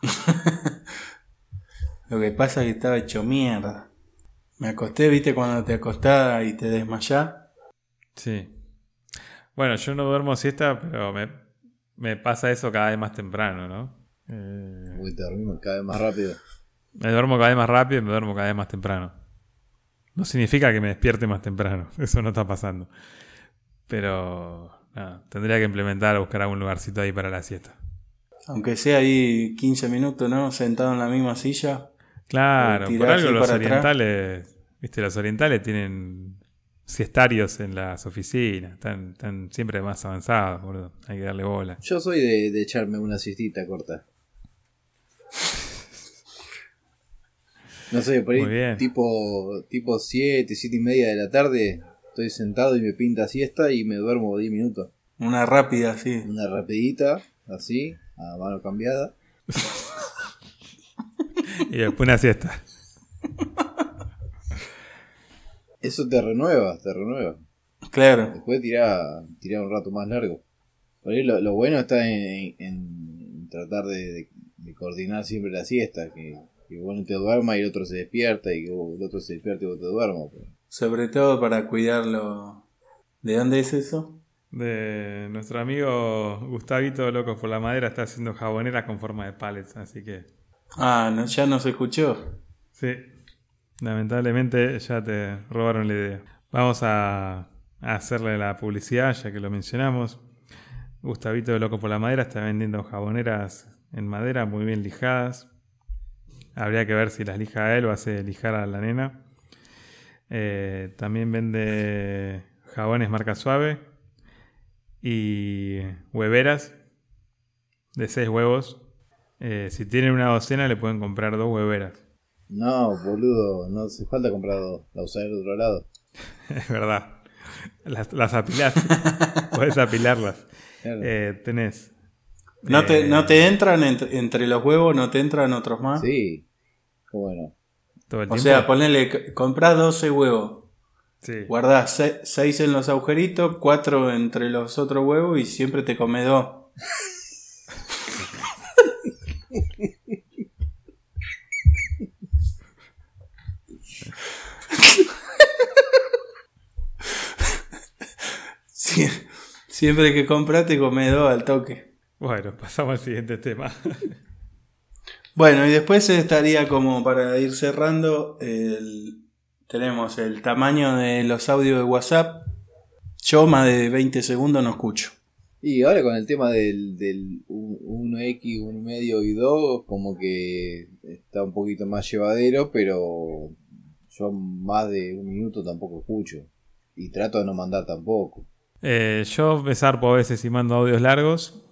Lo que pasa es que estaba hecho mierda. Me acosté, viste, cuando te acostás y te desmayás. Sí. Bueno, yo no duermo siesta, pero me, me pasa eso cada vez más temprano, ¿no? Eh, porque te dormimos cada vez más rápido. me duermo cada vez más rápido y me duermo cada vez más temprano. No significa que me despierte más temprano. Eso no está pasando. Pero nada, tendría que implementar, buscar algún lugarcito ahí para la siesta. Aunque sea ahí 15 minutos, ¿no? Sentado en la misma silla. Claro, tirar por algo los atrás. orientales, viste, los orientales tienen siestarios en las oficinas, están, están siempre más avanzados, boludo. Hay que darle bola. Yo soy de, de echarme una siestita corta. No sé, por ahí tipo tipo 7, 7 y media de la tarde estoy sentado y me pinta siesta y me duermo 10 minutos. Una rápida así. Una rapidita, así, a mano cambiada. Y después una siesta. Eso te renueva, te renueva. Claro. Después tirá, tirá un rato más largo. Por ahí lo, lo bueno está en, en tratar de, de- de coordinar siempre la siesta, que, que vos no te duermas y el otro se despierta y que el otro se despierta y vos te duermas. pues. Sobre todo para cuidarlo. ¿De dónde es eso? De nuestro amigo Gustavito, loco por la madera, está haciendo jaboneras con forma de pallets, así que Ah, no, ya no se escuchó. sí, lamentablemente ya te robaron la idea. Vamos a, a hacerle la publicidad, ya que lo mencionamos. Gustavito de Loco por la Madera está vendiendo jaboneras en madera muy bien lijadas. Habría que ver si las lija él o hace lijar a la nena. Eh, también vende jabones marca suave y hueveras de 6 huevos. Eh, si tienen una docena le pueden comprar dos hueveras. No, boludo, no hace falta comprar dos, la usar del otro lado. Es verdad. Las, las apilás. Puedes apilarlas. Claro. Eh, tenés. ¿No te, no te entran entre, entre los huevos? ¿No te entran otros más? Sí, bueno. todo el O tiempo? sea, ponele, comprás 12 huevos. Sí. Guardás 6 en los agujeritos, 4 entre los otros huevos y siempre te comes dos. Sie- Siempre que compras te comes dos al toque. Bueno, pasamos al siguiente tema. Bueno, y después estaría como para ir cerrando, el- tenemos el tamaño de los audios de WhatsApp. Yo más de 20 segundos no escucho. Y ahora con el tema del, del 1X, 1,5 y 2, como que está un poquito más llevadero, pero yo más de un minuto tampoco escucho. Y trato de no mandar tampoco. Eh, yo me zarpo a veces y mando audios largos.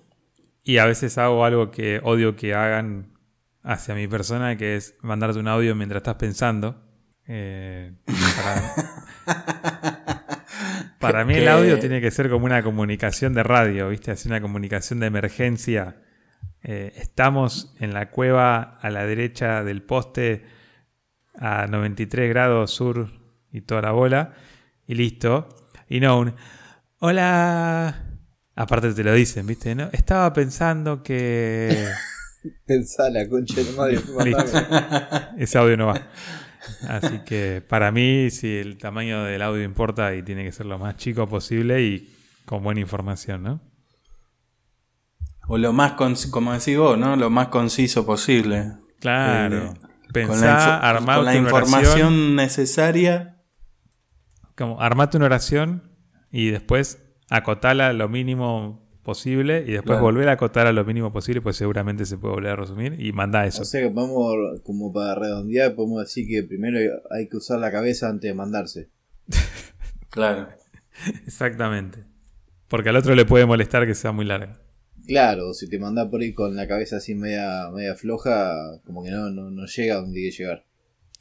Y a veces hago algo que odio que hagan hacia mi persona, que es mandarte un audio mientras estás pensando. Eh, para, mí el audio tiene que ser como una comunicación de radio, ¿viste? Así una comunicación de emergencia. Eh, estamos en la cueva a la derecha del poste a 93 grados sur y toda la bola. Y listo. Y no un... Hola. Aparte te lo dicen, ¿viste? ¿No? Estaba pensando que... Pensá la concha de madre. Ese audio no va. Así que para mí, sí, el tamaño del audio importa y tiene que ser lo más chico posible y con buena información, ¿no? O lo más, como decís vos, ¿no? Lo más conciso posible. Claro. Eh, Pensá, armar la información necesaria. Como armate una oración y después acotala lo mínimo posible y después volver a acotar a lo mínimo posible, pues seguramente se puede volver a resumir y manda eso. O sea que vamos, como para redondear, podemos decir que primero hay que usar la cabeza antes de mandarse. claro. Exactamente. Porque al otro le puede molestar que sea muy larga. Claro, si te manda por ahí con la cabeza así media, media floja, como que no, no, llega a donde tiene que llegar.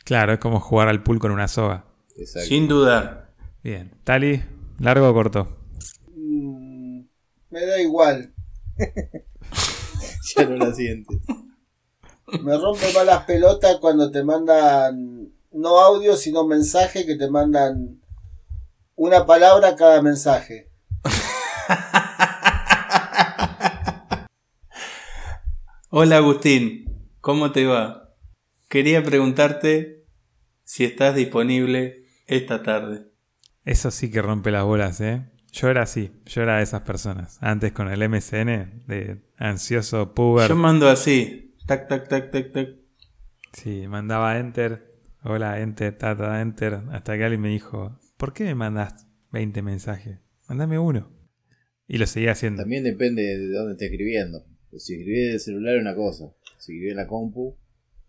Claro, es como jugar al pool con una soga. Sin dudar. Bien. Tali, ¿largo o corto? Me da igual. ya no la sientes. Me rompe más las pelotas cuando te mandan no audio, sino mensaje que te mandan una palabra cada mensaje. Hola Agustín, ¿cómo te va? Quería preguntarte si estás disponible esta tarde. Eso sí que rompe las bolas, ¿eh? Yo era así, yo era de esas personas. Antes con el MSN, de ansioso puber. Yo mando así, tac, tac, tac, tac, tac. Sí, mandaba enter, hola, enter, tata, enter, hasta que alguien me dijo, ¿por qué me mandas 20 mensajes? Mándame uno. Y lo seguía haciendo. También depende de dónde estés escribiendo. Si escribís el celular es una cosa, si escribís en la compu,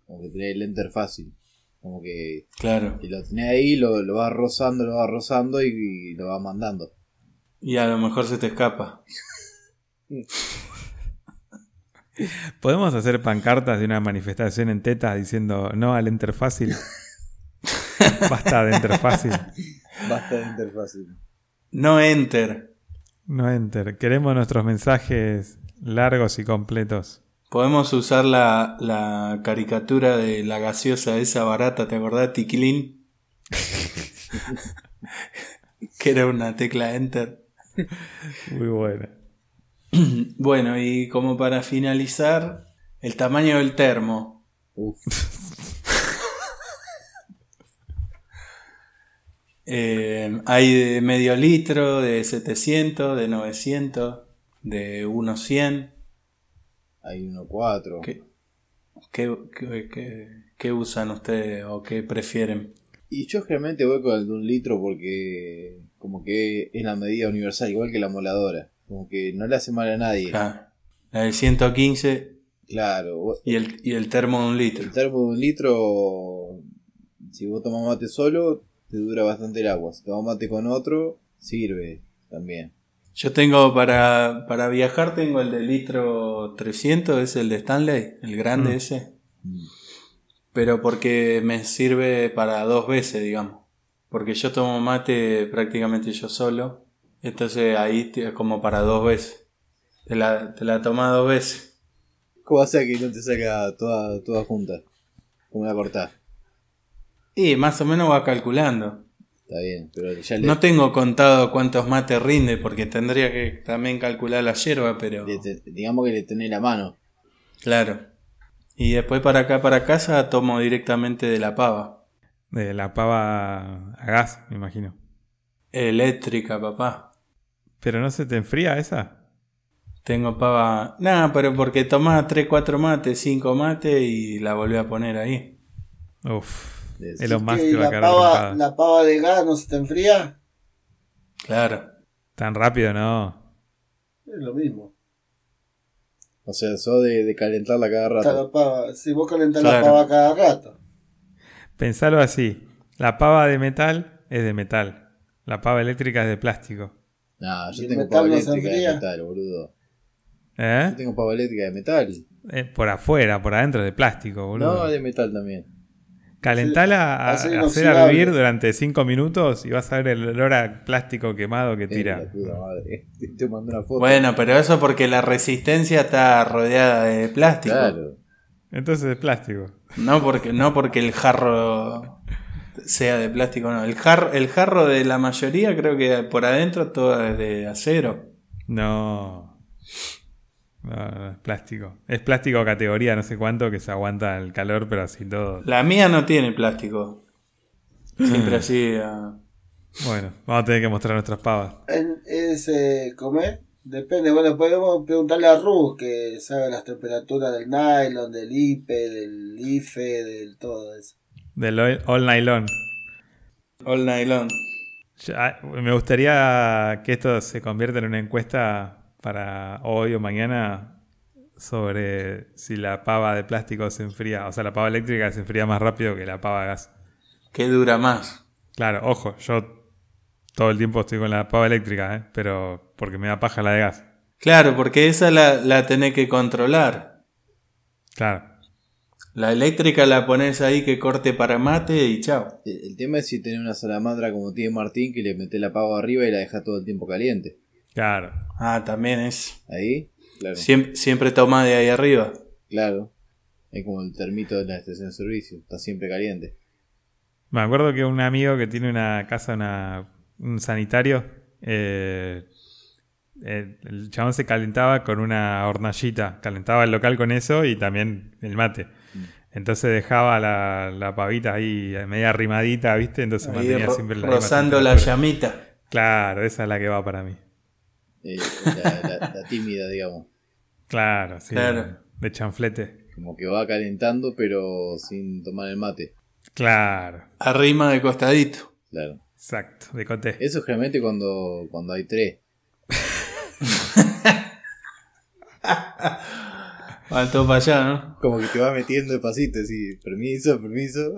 como que tenés el enter fácil. Como que claro. y lo tenés ahí, lo, lo vas rozando, lo vas rozando y lo vas mandando. Y a lo mejor se te escapa. ¿Podemos hacer pancartas de una manifestación en teta diciendo no al enter fácil? Basta de enter fácil. Basta de enter fácil. No enter. No enter. Queremos nuestros mensajes largos y completos. Podemos usar la, la caricatura de la gaseosa esa barata, ¿te acordás? Tiquilín. que era una tecla enter. Muy buena. Bueno, y como para finalizar, el tamaño del termo. Eh, hay de medio litro, de 700, de 900, de 1.100. Hay 1.4. ¿Qué, qué, qué, usan ustedes o qué prefieren? Y yo generalmente voy con el de un litro porque como que es la medida universal, igual que la moladora. Como que no le hace mal a nadie. La del 115. Claro. Y el, y el termo de un litro. El termo de un litro, si vos tomás mate solo, te dura bastante el agua. Si tomás mate con otro, sirve también. Yo tengo para, para viajar, tengo el de litro 300, es el de Stanley, el grande mm. ese. Mm. Pero porque me sirve para dos veces, digamos. Porque yo tomo mate prácticamente yo solo. Entonces ahí es como para dos veces. Te la, te la tomas dos veces. ¿Cómo hace que no te saca toda, toda junta? ¿Cómo la cortás? Y más o menos va calculando. Está bien, pero ya le... No tengo contado cuántos mates rinde porque tendría que también calcular la hierba, pero... digamos que le tenés la mano. Claro. Y después para acá, para casa, tomo directamente de la pava. De la pava a gas, me imagino. Eléctrica, papá. ¿Pero no se te enfría esa? Tengo pava. Nada, pero porque tomás 3, 4 mates, 5 mates y la volví a poner ahí. Uf. Es lo más que la, pava, ¿La pava de gas no se te enfría? Claro. Tan rápido no. Es lo mismo. O sea, sos de, de calentarla cada rato. Pava, si vos calentás la Claro. pava cada rato. Pensalo así. La pava de metal es de metal. La pava eléctrica es de plástico. No, yo ¿Y el tengo pava no eléctrica de metal, boludo. ¿Eh? Yo tengo pava eléctrica de metal. Eh, Por afuera, por adentro es de plástico, boludo. No, de metal también. Calentala a, a hacer hervir durante 5 minutos y vas a ver el olor a plástico quemado que tira. madre. Te, te mando una foto. Bueno, pero eso porque la resistencia está rodeada de plástico. claro. Entonces es plástico. No porque, no porque el jarro sea de plástico, no. El, jar, el jarro de la mayoría creo que por adentro todo es de acero. No. No, no, es plástico. Es plástico categoría no sé cuánto que se aguanta el calor, pero así todo. La mía no tiene plástico. Siempre así. Bueno, vamos a tener que mostrar nuestras pavas. En ese comer, depende. Bueno, podemos preguntarle a Rus que sabe las temperaturas del nylon, del IPE, del IFE, del todo eso. Del all, all nylon. All nylon. Ya, me gustaría que esto se convierta en una encuesta para hoy o mañana sobre si la pava de plástico se enfría, o sea, la pava eléctrica se enfría más rápido que la pava a gas. ¿Qué dura más? Claro, ojo, yo todo el tiempo estoy con la pava eléctrica, ¿eh? pero porque me da paja la de gas. Claro, porque esa la, la tenés que controlar. Claro. La eléctrica la pones ahí que corte para mate y chao. El, el tema es si tenés una salamandra como tiene Martín que le metés la pava arriba y la deja todo el tiempo caliente. Claro. Ah, también es. Ahí, claro. Siempre, siempre toma de ahí arriba. Claro. Es como el termito de la estación de servicio. Está siempre caliente. Me acuerdo que un amigo que tiene una casa, una, un sanitario, eh, eh, el chabón se calentaba con una hornallita, calentaba el local con eso y también el mate. Entonces dejaba la, la pavita ahí media arrimadita, ¿viste? Entonces Ahí mantenía ro- siempre la rozando la llamita. Claro, esa es la que va para mí. Eh, la, la- la tímida, digamos. Claro, sí. Claro. De chanflete. Como que va calentando pero sin tomar el mate. Claro, Arrima de costadito. Claro. exacto, de coté. Eso generalmente cuando, cuando hay tres. Va todo para allá, ¿no? Como que te va metiendo despacito, así, permiso, permiso.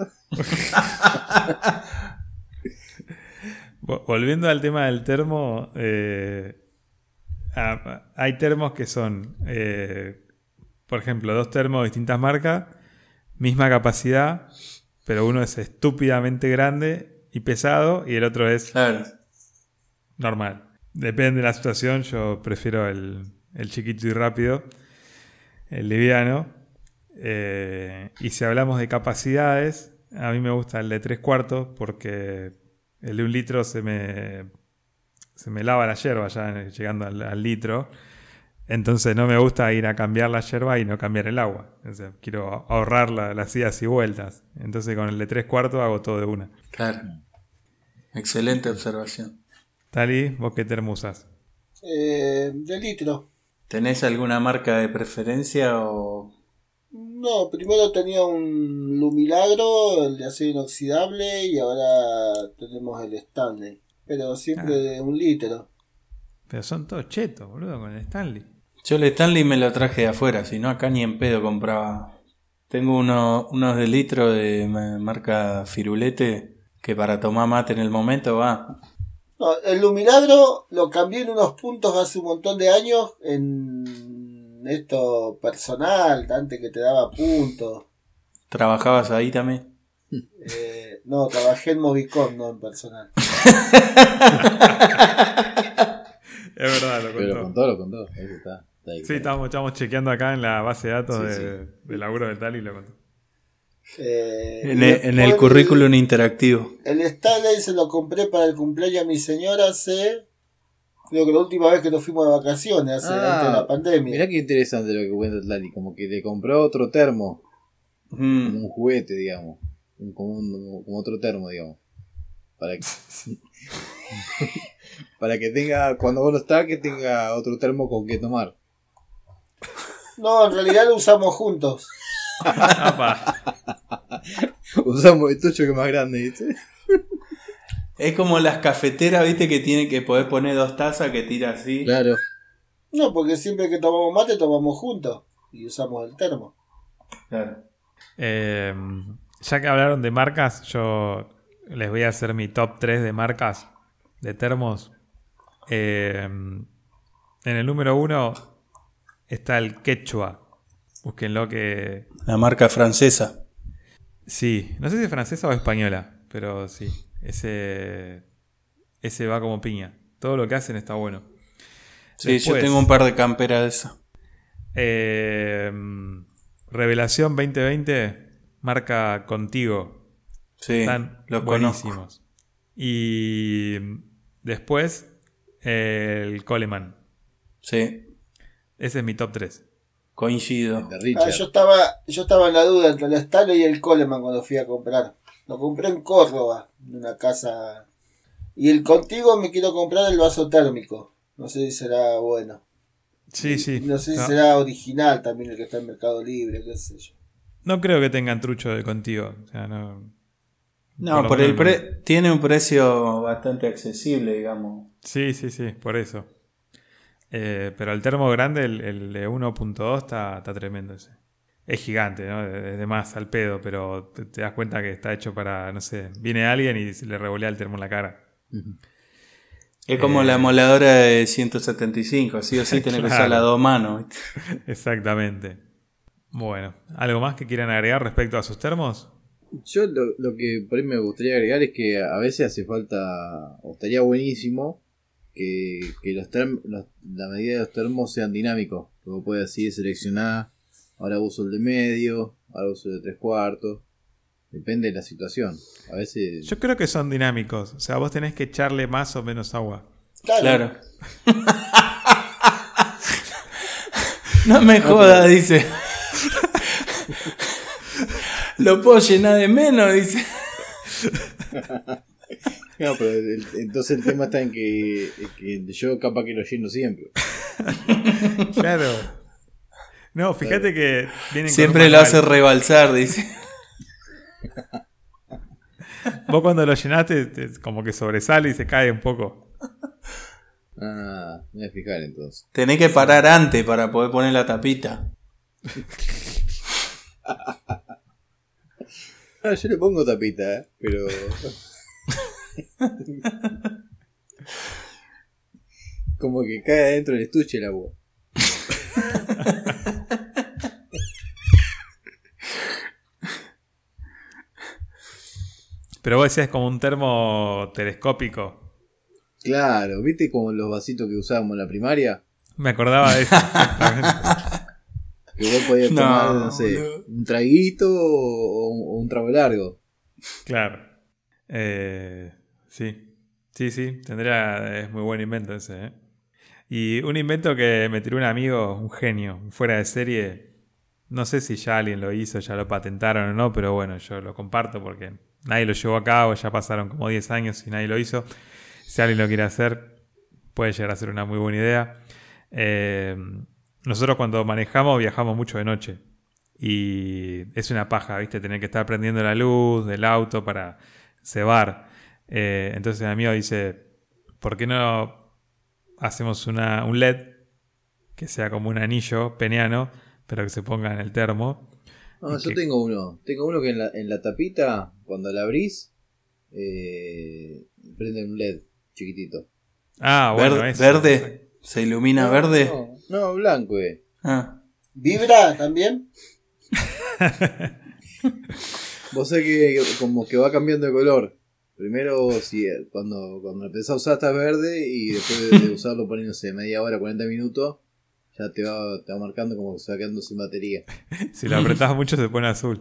Vo- Volviendo al tema del termo, eh, ah, hay termos que son, eh, por ejemplo, dos termos de distintas marcas, misma capacidad, pero uno es estúpidamente grande y pesado y el otro es Claro. normal. Depende de la situación, yo prefiero el, el chiquito y rápido, el liviano. Eh, y si hablamos de capacidades, a mí me gusta el de tres cuartos porque el de un litro se me, se me lava la yerba ya llegando al, litro. Entonces no me gusta ir a cambiar la yerba y no cambiar el agua. Quiero ahorrar la- las idas y vueltas. Entonces con el de tres cuartos hago todo de una. Claro. Excelente observación. Tali, ¿vos qué termo usás? Eh, de litro. ¿Tenés alguna marca de preferencia o.? No, primero tenía un Lumilagro, el de acero inoxidable, y ahora tenemos el Stanley. Pero siempre Ah. de un litro. Pero son todos chetos, boludo, con el Stanley. Yo el Stanley me lo traje de afuera, si no acá ni en pedo compraba. Tengo uno- unos de litro de ma- marca Firulete que para tomar mate en el momento va. No, el Lumilagro lo cambié en unos puntos hace un montón de años en esto personal, antes que te daba puntos. ¿Trabajabas ahí también? Eh, no, trabajé en Movicon, no en personal. Es verdad, lo Pero contó. con todo, lo contó. Ahí está. está ahí, Sí, estábamos, estábamos chequeando acá en la base de datos Sí, de, del laburo de Tali y lo contó. Eh, En el, en el currículum interactivo. El Stanley se lo compré para el cumpleaños a mi señora hace. Creo que la última vez que nos fuimos de vacaciones, hace Ah, antes de la pandemia. Mirá qué interesante lo que cuenta Lali. Como que le compró otro termo. Como Mm, un juguete, digamos. Un- como, un- como otro termo, digamos. Para que, para que tenga, cuando vos no está, que tenga otro termo con que tomar. No, en realidad lo usamos juntos. Usamos el tuyo que es más grande, ¿viste? Es como las cafeteras, viste, que tienen que poder poner dos tazas que tira así. Claro. No, porque siempre que tomamos mate tomamos juntos y usamos el termo. Claro. Eh, ya que hablaron de marcas, yo les voy a hacer mi top 3 de marcas de termos. Eh, en el número 1 está el Quechua. Búsquenlo que... La marca francesa. Sí, no sé si es francesa o española, pero sí. Ese, ese va como piña. Todo lo que hacen está bueno. Sí, Después, yo tengo un par de camperas de esa. eh, Revelación 2020, marca Contigo. Sí, Están lo conozco. buenísimos. Y después, el Coleman. Sí, Ese es mi top 3. Coincido. De Ah, yo estaba, yo estaba en la duda entre el Stanley y el Coleman cuando fui a comprar. Lo compré en Córdoba, en una casa. Y el contigo me quiero comprar el vaso térmico. No sé si será bueno. Sí, sí. No sé si No, será original también el que está en Mercado Libre, qué sé yo. no creo que tengan trucho de Contigo. O sea, no. No, Por el pre- tiene un precio bastante accesible, digamos. Sí, sí, sí, por eso. Eh, pero el termo grande, el, el de 1.2, está, está tremendo ese. Es gigante, ¿no? Es de más al pedo, pero te, te das cuenta que está hecho para, no sé, viene alguien y se le revolea el termo en la cara. Es como Eh. la moladora de 175, sí o sí tenés que usar Claro. las dos manos. Exactamente. Bueno, ¿algo más que quieran agregar respecto a sus termos? Yo lo, lo que por ahí me gustaría agregar es que a veces hace falta, o estaría buenísimo, que, que los term- los- la medida de los termos sean dinámicos. Vos puedas así seleccionar, ahora uso el de medio, ahora uso el de tres cuartos. Depende de la situación. A veces... Yo creo que son dinámicos. O sea, vos tenés que echarle más o menos agua. Claro. Claro. no me jodas, dice. Lo puedo llenar de menos, dice. No, pero el- entonces el tema está en que, que yo capaz que lo lleno siempre. Claro. No, fíjate que vienen Siempre lo hace rebalsar, dice. Vos cuando lo llenaste, te- como que sobresale y se cae un poco. Ah, me voy a fijar entonces. Tenés que parar antes para poder poner la tapita. Ah, yo le pongo tapita, ¿eh? pero... Como que cae adentro del estuche el agua. Pero vos decías como un termo telescópico. Claro, ¿viste como los vasitos que usábamos en la primaria? Me acordaba de eso. Que vos podías No, tomar, no sé, boludo. un traguito o, o un trago largo. claro. Eh, sí. Sí, sí. Tendría. Es muy buen invento ese, ¿eh? Y un invento que me tiró un amigo, un genio, fuera de serie. No sé si ya alguien lo hizo, ya lo patentaron o no, pero bueno, yo lo comparto porque nadie lo llevó a cabo, ya pasaron como 10 años y nadie lo hizo. Si alguien lo quiere hacer, puede llegar a ser una muy buena idea. Eh, nosotros cuando manejamos viajamos mucho de noche y es una paja, ¿viste? Tener que estar prendiendo la luz del auto para cebar. Eh, entonces mi amigo dice, ¿por qué no hacemos una, un LED que sea como un anillo peniano, pero que se ponga en el termo? No, ¿Y yo tengo uno. Tengo uno que en la, en la tapita, cuando la abrís, eh, prende un LED chiquitito. Ah, bueno, Verde, eso. verde. ¿Se ilumina No, verde? No, no, blanco, eh. Ah, ¿Vibra también? Vos sabés que como que va cambiando de color. Primero, si cuando, cuando empezás a usar está verde y después de, de usarlo poniéndose media hora, 40 minutos, ya te va, te va marcando como que se va quedando sin batería. si lo apretás mucho se pone azul.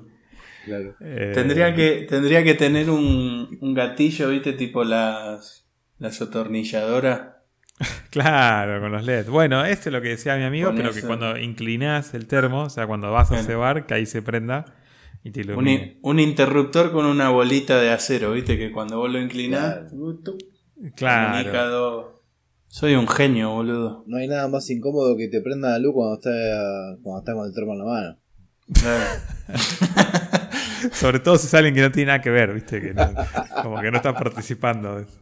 Claro. Eh, Tendría que, tendría que tener un, un gatillo, viste, tipo las, las atornilladoras. Claro, con los LED. Bueno, esto es lo que decía mi amigo, Con pero que cuando inclinás el termo, o sea, cuando vas a Bueno. cebar, que ahí se prenda y te Un, interruptor con una bolita de acero, viste, que cuando vos lo inclinás, Claro. Soy un genio, boludo. No hay nada más incómodo que te prenda la luz cuando está, cuando está con el termo en la mano. Claro. Sobre todo si es alguien que no tiene nada que ver, ¿viste? Que no- como que no está participando. de eso.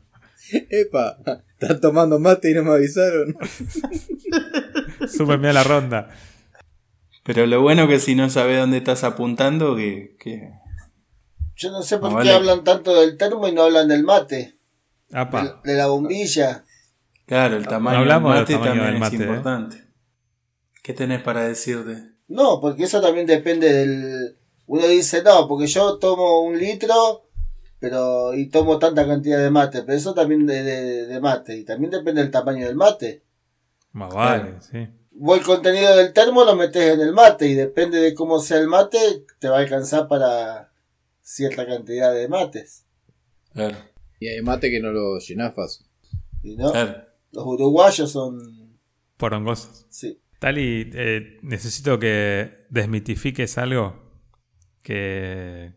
¡Epa! ¿Están tomando mate y no me avisaron? súmenme a la ronda. Pero lo bueno que si no sabes dónde estás apuntando, que, que Yo no sé por No, qué vale. hablan tanto del termo y no hablan del mate, Apa. de, de la bombilla. claro, el tamaño del del mate tamaño también del mate, es ¿eh? importante. ¿Qué tenés para decirte? No, porque eso también depende del... Uno dice, no, porque yo tomo un litro pero y tomo tanta cantidad de mate, pero eso también de, de- de mate, y también depende del tamaño del mate. Más vale, Claro. sí. Vos el contenido del termo lo metes en el mate y depende de cómo sea el mate, te va a alcanzar para cierta cantidad de mates. Claro, Y hay mate que no lo llenás fácil. Y no, claro. los uruguayos son... Porongosos. Sí. Tali, eh, necesito que desmitifiques algo que,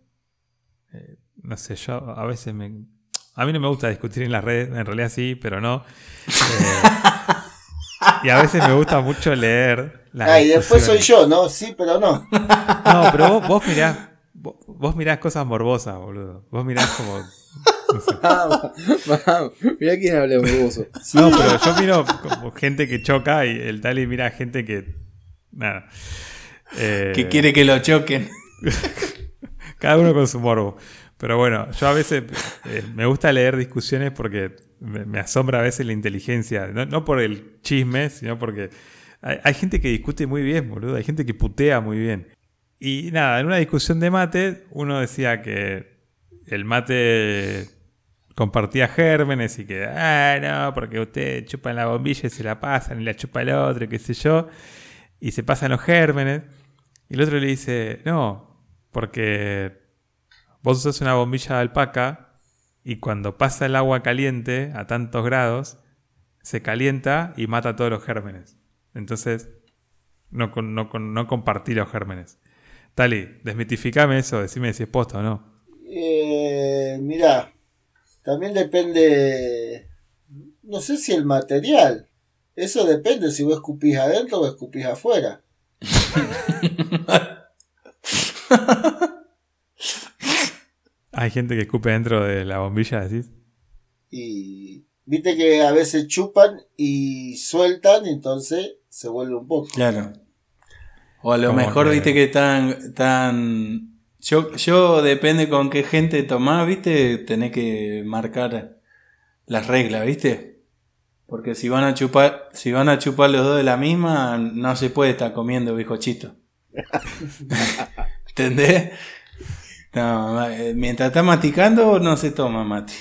eh, no sé, yo a veces me... A mí no me gusta discutir en las redes, en realidad sí, pero no. Eh, y a veces me gusta mucho leer Ah, y después soy yo, ¿no? Sí, pero no. No, pero vos, vos mirás, vos, vos mirás cosas morbosas, boludo. Vos mirás como... no sé. Vamos, vamos. Mirá quién habla morboso. No, pero yo miro como gente que choca y el Tali mira gente que... Nada. Eh, Que quiere que lo choquen. Cada uno con su morbo. Pero bueno, yo a veces eh, me gusta leer discusiones porque me, asombra a veces la inteligencia. No, no por el chisme, sino porque hay, gente que discute muy bien, boludo. Hay gente que putea muy bien. Y nada, en una discusión de mate, uno decía que el mate compartía gérmenes y que, ah, no, porque usted chupa en la bombilla y se la pasan y la chupa el otro, qué sé yo. Y se pasan los gérmenes. Y el otro le dice, no, porque vos usas una bombilla de alpaca y cuando pasa el agua caliente a tantos grados, se calienta y mata todos los gérmenes. Entonces, no, no, no compartí los gérmenes. Tali, desmitificame eso, decime si es posta o no. Eh, mirá, también depende, no sé si el material, eso depende si vos escupís adentro o escupís afuera. Hay gente que escupe dentro de la bombilla, decís. Y viste que a veces chupan y sueltan, y entonces se vuelve un poco. Claro. O a lo mejor, que- viste que tan, tan... Yo, yo depende con qué gente tomás, viste, tenés que marcar las reglas, viste. Porque si van a chupar, si van a chupar los dos de la misma, no se puede estar comiendo bizcochito. ¿Entendés? No, ma- eh, mientras está masticando, no se toma mate.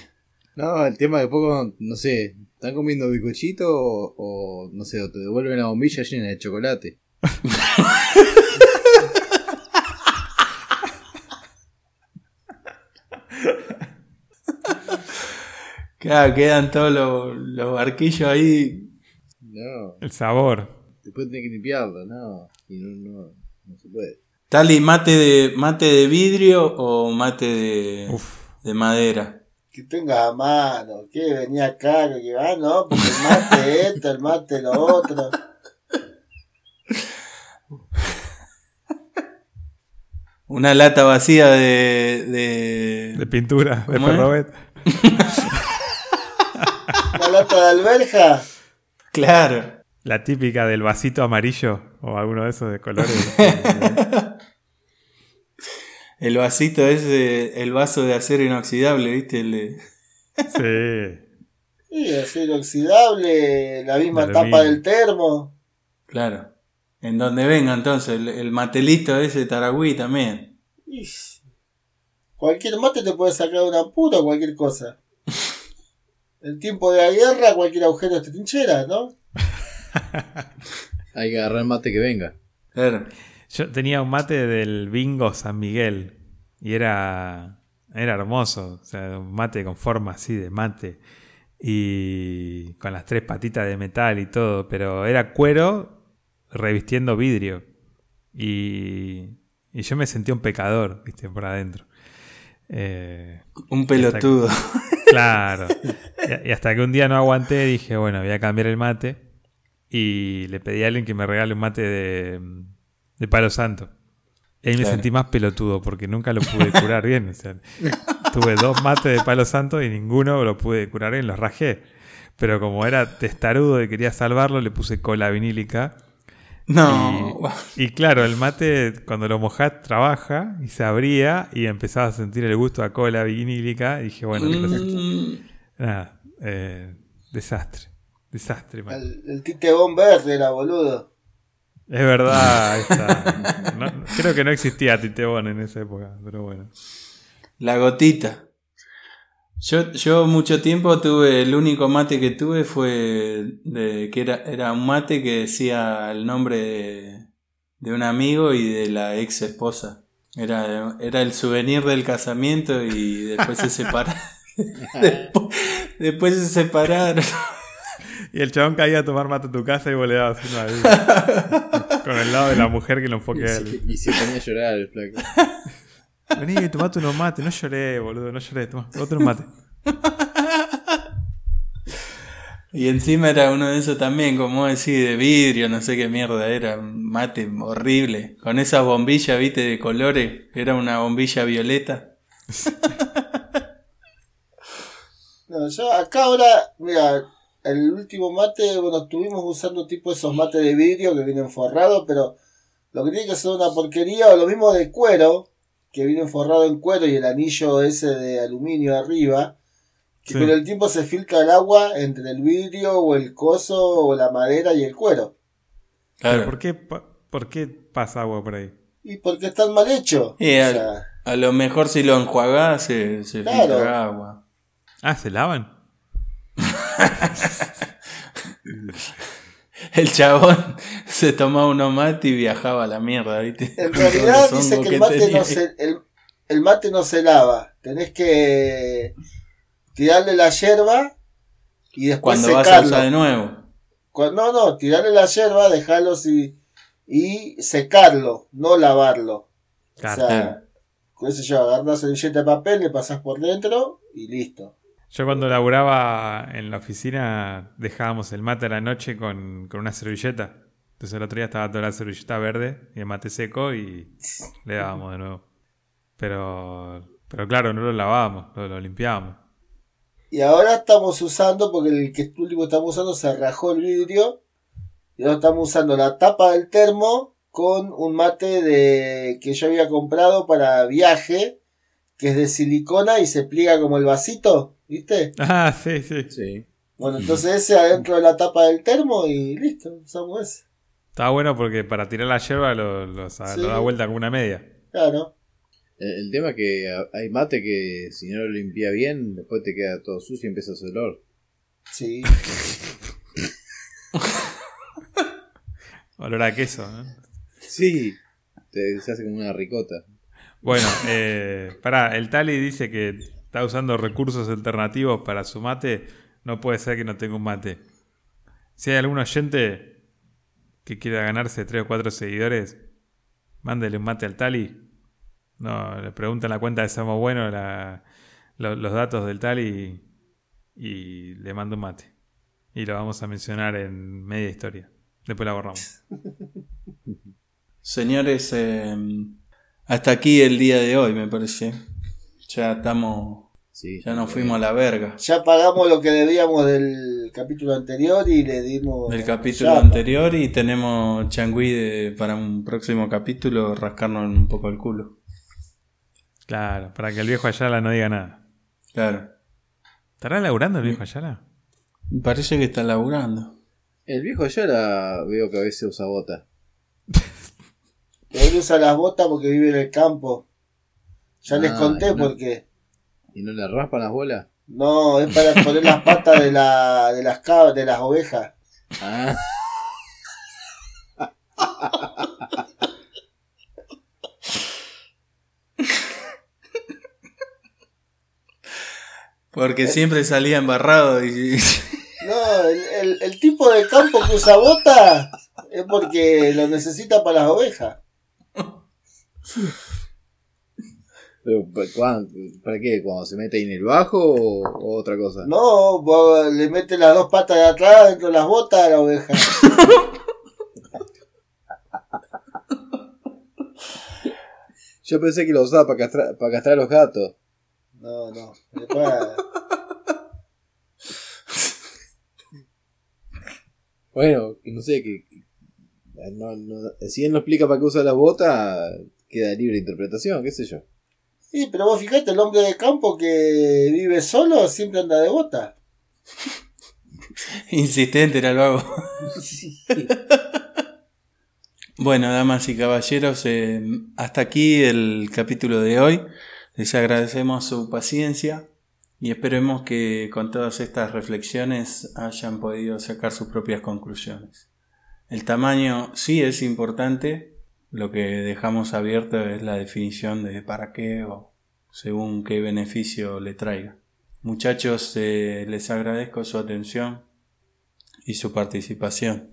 No, el tema de poco, no sé, ¿están comiendo bizcochito o, o, no sé, o te devuelven la bombilla llena de chocolate? Claro, quedan todos los, los barquillos ahí. No, El sabor. después tenés que limpiarlo, no, y no, no, no se puede. Tali, mate de, mate de vidrio o mate de, Uf. de madera. Que tenga a mano, que venía acá, que ah, no, porque el mate esto, el mate lo otro. Una lata vacía de. de- De pintura, de. Ferrobet. Una lata de alberja, Claro. La típica del vasito amarillo o alguno de esos de colores. El vasito ese, el vaso de acero inoxidable, ¿viste? El de- sí. y acero inoxidable, la misma De tapa del termo. Claro. En donde venga entonces, el, el matelito ese de Taragüí también. Ish. Cualquier mate te puede sacar una puta o cualquier cosa. En tiempo de la guerra, cualquier agujero te trinchera, ¿no? Hay que agarrar el mate que venga. Claro. Yo tenía un mate del bingo San Miguel y era, era hermoso. O sea, un mate con forma así de mate y con las tres patitas de metal y todo, pero era cuero revistiendo vidrio. Y, y yo me sentía un pecador, viste, por adentro. Eh, Un pelotudo. Claro. Y, y hasta que un día no aguanté, dije, bueno, voy a cambiar el mate. Y le pedí a alguien que me regale un mate de, de palo santo. Y ahí me sentí más pelotudo porque nunca lo pude curar bien. O sea, tuve dos mates de palo santo y ninguno lo pude curar bien, los rajé. Pero como era testarudo y quería salvarlo, le puse cola vinílica No. Y claro, el mate cuando lo mojás trabaja y se abría y empezaba a sentir el gusto a cola vinílica. Y dije, bueno, Mm, nada, eh, desastre. Desastre, man. El, el titebón verde era boludo. Es verdad, ahí está. No- creo que no existía Titebón en esa época, pero bueno. La gotita. Yo, yo mucho tiempo tuve, el único mate que tuve fue de que era, era un mate que decía el nombre de, de un amigo y de la ex esposa. Era, era el souvenir del casamiento y después se separaron. después, después se separaron. Y el chabón caía a tomar mate a tu casa y vos le dabas. Con el lado de la mujer que lo enfoque a él. Y se ponía a llorar el flaco. Vení, tomate unos mates. No lloré, boludo, no lloré. Toma, otro mate. Y encima era uno de esos también, como decir, de vidrio, no sé qué mierda era, un mate horrible. Con esas bombillas, viste, de colores, era una bombilla violeta. No, yo acá ahora, mira, el último mate, bueno, estuvimos usando tipo esos mates de vidrio que vienen forrados, pero lo que tiene que ser una porquería, o lo mismo de cuero, que viene forrado en cuero y el anillo ese de aluminio arriba, que Sí. con el tiempo se filtra el agua entre el vidrio o el coso o la madera y el cuero. Pero Claro. ¿por qué, pa- ¿Por qué pasa agua por ahí? Y porque están mal hechos. Y O al- sea, A lo mejor si lo enjuagás se, se Claro. filtra agua. Ah, ¿se lavan? El chabón se tomaba unos mate y viajaba a la mierda, viste. En realidad dice que el mate, no se, el, el mate no se lava. Tenés que tirarle la yerba y después Cuando vas a secarlo. usar de nuevo. No, no, tirarle la yerba, dejarlo y, y secarlo, no lavarlo. Claro. O sea, qué sé yo, agarras una servilleta de papel, le pasas por dentro y listo. Yo cuando laburaba en la oficina dejábamos el mate a la noche con, con una servilleta. Entonces el otro día estaba toda la servilleta verde y el mate seco y le dábamos de nuevo. Pero, pero claro, no lo lavábamos, lo, lo limpiábamos. Y ahora estamos usando, porque el que último estamos usando se rajó el vidrio. Y ahora estamos usando la tapa del termo con un mate de que yo había comprado para viaje, que es de silicona y se pliega como el vasito, ¿viste? Ah, sí, sí. Sí. Bueno, entonces ese adentro de la tapa del termo y listo, usamos ese. Estaba bueno porque para tirar la hierba lo, lo, Sí. lo da vuelta con una media. Claro. El, el tema es que hay mate que si no lo limpia bien, después te queda todo sucio y empieza a olor. Sí. Olor a queso, ¿no? Sí. Te- se hace como una ricota. Bueno, eh, pará, el Tali dice que está usando recursos alternativos para su mate. No puede ser que no tenga un mate. Si hay algún oyente que quiera ganarse 3 o 4 seguidores, mándele un mate al Tali. No, le preguntan la cuenta de Somos Bueno, los datos del Tali y, y le mando un mate. Y lo vamos a mencionar en media historia. Después la borramos. Señores, eh, hasta aquí el día de hoy, me parece. Ya estamos, Sí, ya nos fuimos a la verga. Ya pagamos lo que debíamos del capítulo anterior y le dimos. Del capítulo ya, anterior y tenemos changüí de- para un próximo capítulo rascarnos un poco el culo. Claro, para que el viejo Ayala no diga nada. Claro. ¿Estará laburando el viejo Ayala? Parece que está laburando. El viejo ya la veo que a veces usa bota. Él usa las botas porque vive en el campo. Ya les Ah, conté no. por qué. ¿Y no le raspan las bolas? No, es para poner las patas de, la, de las cabras, de las ovejas. Ah. Porque siempre salía embarrado y... No, el, el- el tipo de campo que usa bota es porque lo necesita para las ovejas. Pero, ¿pa- cuán- ¿Para qué? ¿Cuando se mete ahí en el bajo o, o otra cosa? No, le mete las dos patas de atrás dentro de las botas a la oveja. Yo pensé que lo usaba para castrar, para castrar a los gatos. No, no. Después, Bueno, no sé, que, que- No, no- si él no explica para qué usa las botas, queda libre de interpretación, qué sé yo. Sí, pero vos fijate, el hombre de campo que vive solo siempre anda de bota. Insistente era el vago. Bueno, damas y caballeros, eh, hasta aquí el capítulo de hoy. Les agradecemos su paciencia y esperemos que con todas estas reflexiones hayan podido sacar sus propias conclusiones. El tamaño sí es importante, lo que dejamos abierto es la definición de para qué o según qué beneficio le traiga. Muchachos, eh, les agradezco su atención y su participación.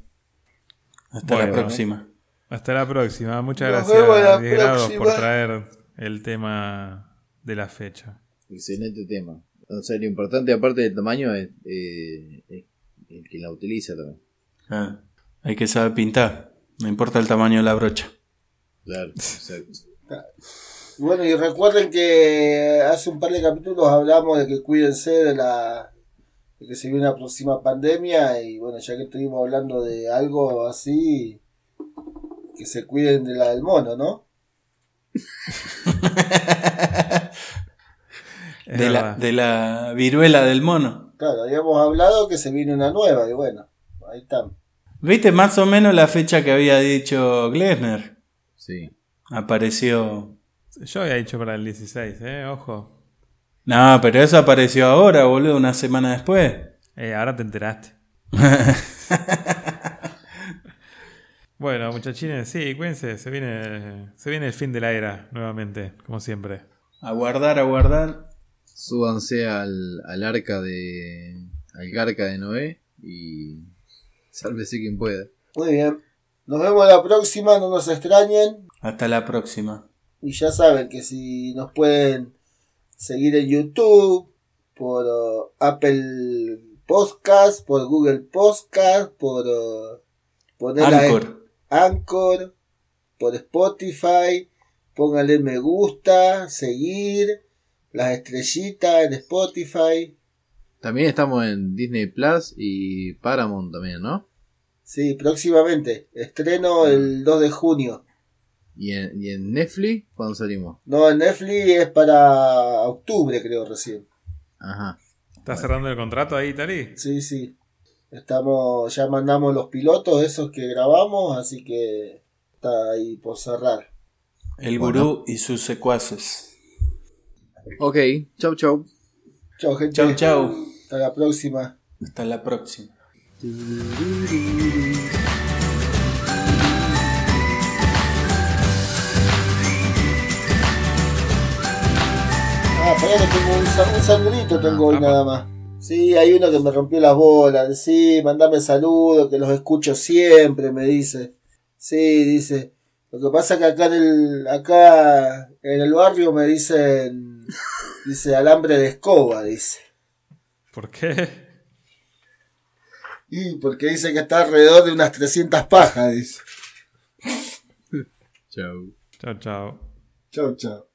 Hasta la próxima. Hasta la próxima. Muchas Nos gracias, vemos la 10 grados, por traer el tema de la fecha. Excelente tema. O sea, lo importante, aparte del tamaño, es, eh, es el que la utiliza también. Ah, hay que saber pintar, no importa el tamaño de la brocha. Claro, exacto. Bueno, y recuerden que hace un par de capítulos hablamos de que cuídense de la de que se viene una próxima pandemia y bueno, ya que estuvimos hablando de algo así, que se cuiden de la del mono, ¿no? De la, de la viruela del mono. Claro, habíamos hablado que se viene una nueva y bueno, ahí están. ¿Viste más o menos la fecha que había dicho Glesner? Sí. Apareció. Yo había dicho para el 16, ¿eh? Ojo. No, pero eso apareció ahora, boludo, una semana después. Eh, ahora te enteraste. Bueno, muchachines, sí, cuídense. Se viene, se viene el fin de la era nuevamente, como siempre. Aguardar, aguardar. Súbanse al, al arca de. al arca de Noé y. sálvese quien pueda. Muy bien. Nos vemos la próxima, no nos extrañen. Hasta la próxima. Y ya saben que si nos pueden seguir en YouTube, por uh, Apple Podcast, por Google Podcast, por uh, ponerla en Anchor. Anchor, por Spotify, pónganle me gusta, seguir, las estrellitas en Spotify. También estamos en Disney Plus y Paramount también, ¿no? Sí, próximamente. Estreno el 2 de junio. Y en, y en Netflix, ¿cuándo salimos? No, en Netflix es para octubre, creo, recién. Ajá. ¿Estás cerrando el contrato ahí, Tali? Sí, sí. Estamos, ya mandamos los pilotos esos que grabamos, así que está ahí por cerrar. El Bueno. gurú y sus secuaces. Ok, chau chau. Chau, gente. Chau, chau. Hasta la próxima. Hasta la próxima. Ah, que tengo un, un saludito tengo hoy Ah, nada más. Sí, hay uno que me rompió las bolas. Sí, mandame saludos, que los escucho siempre, me dice. Sí, dice. Lo que pasa que acá en el, acá en el barrio me dicen, dice alambre de escoba, dice. ¿Por qué? Y porque dice que está alrededor de unas 300 pajas, dice. Chau. Chao, chao. Chau, chau.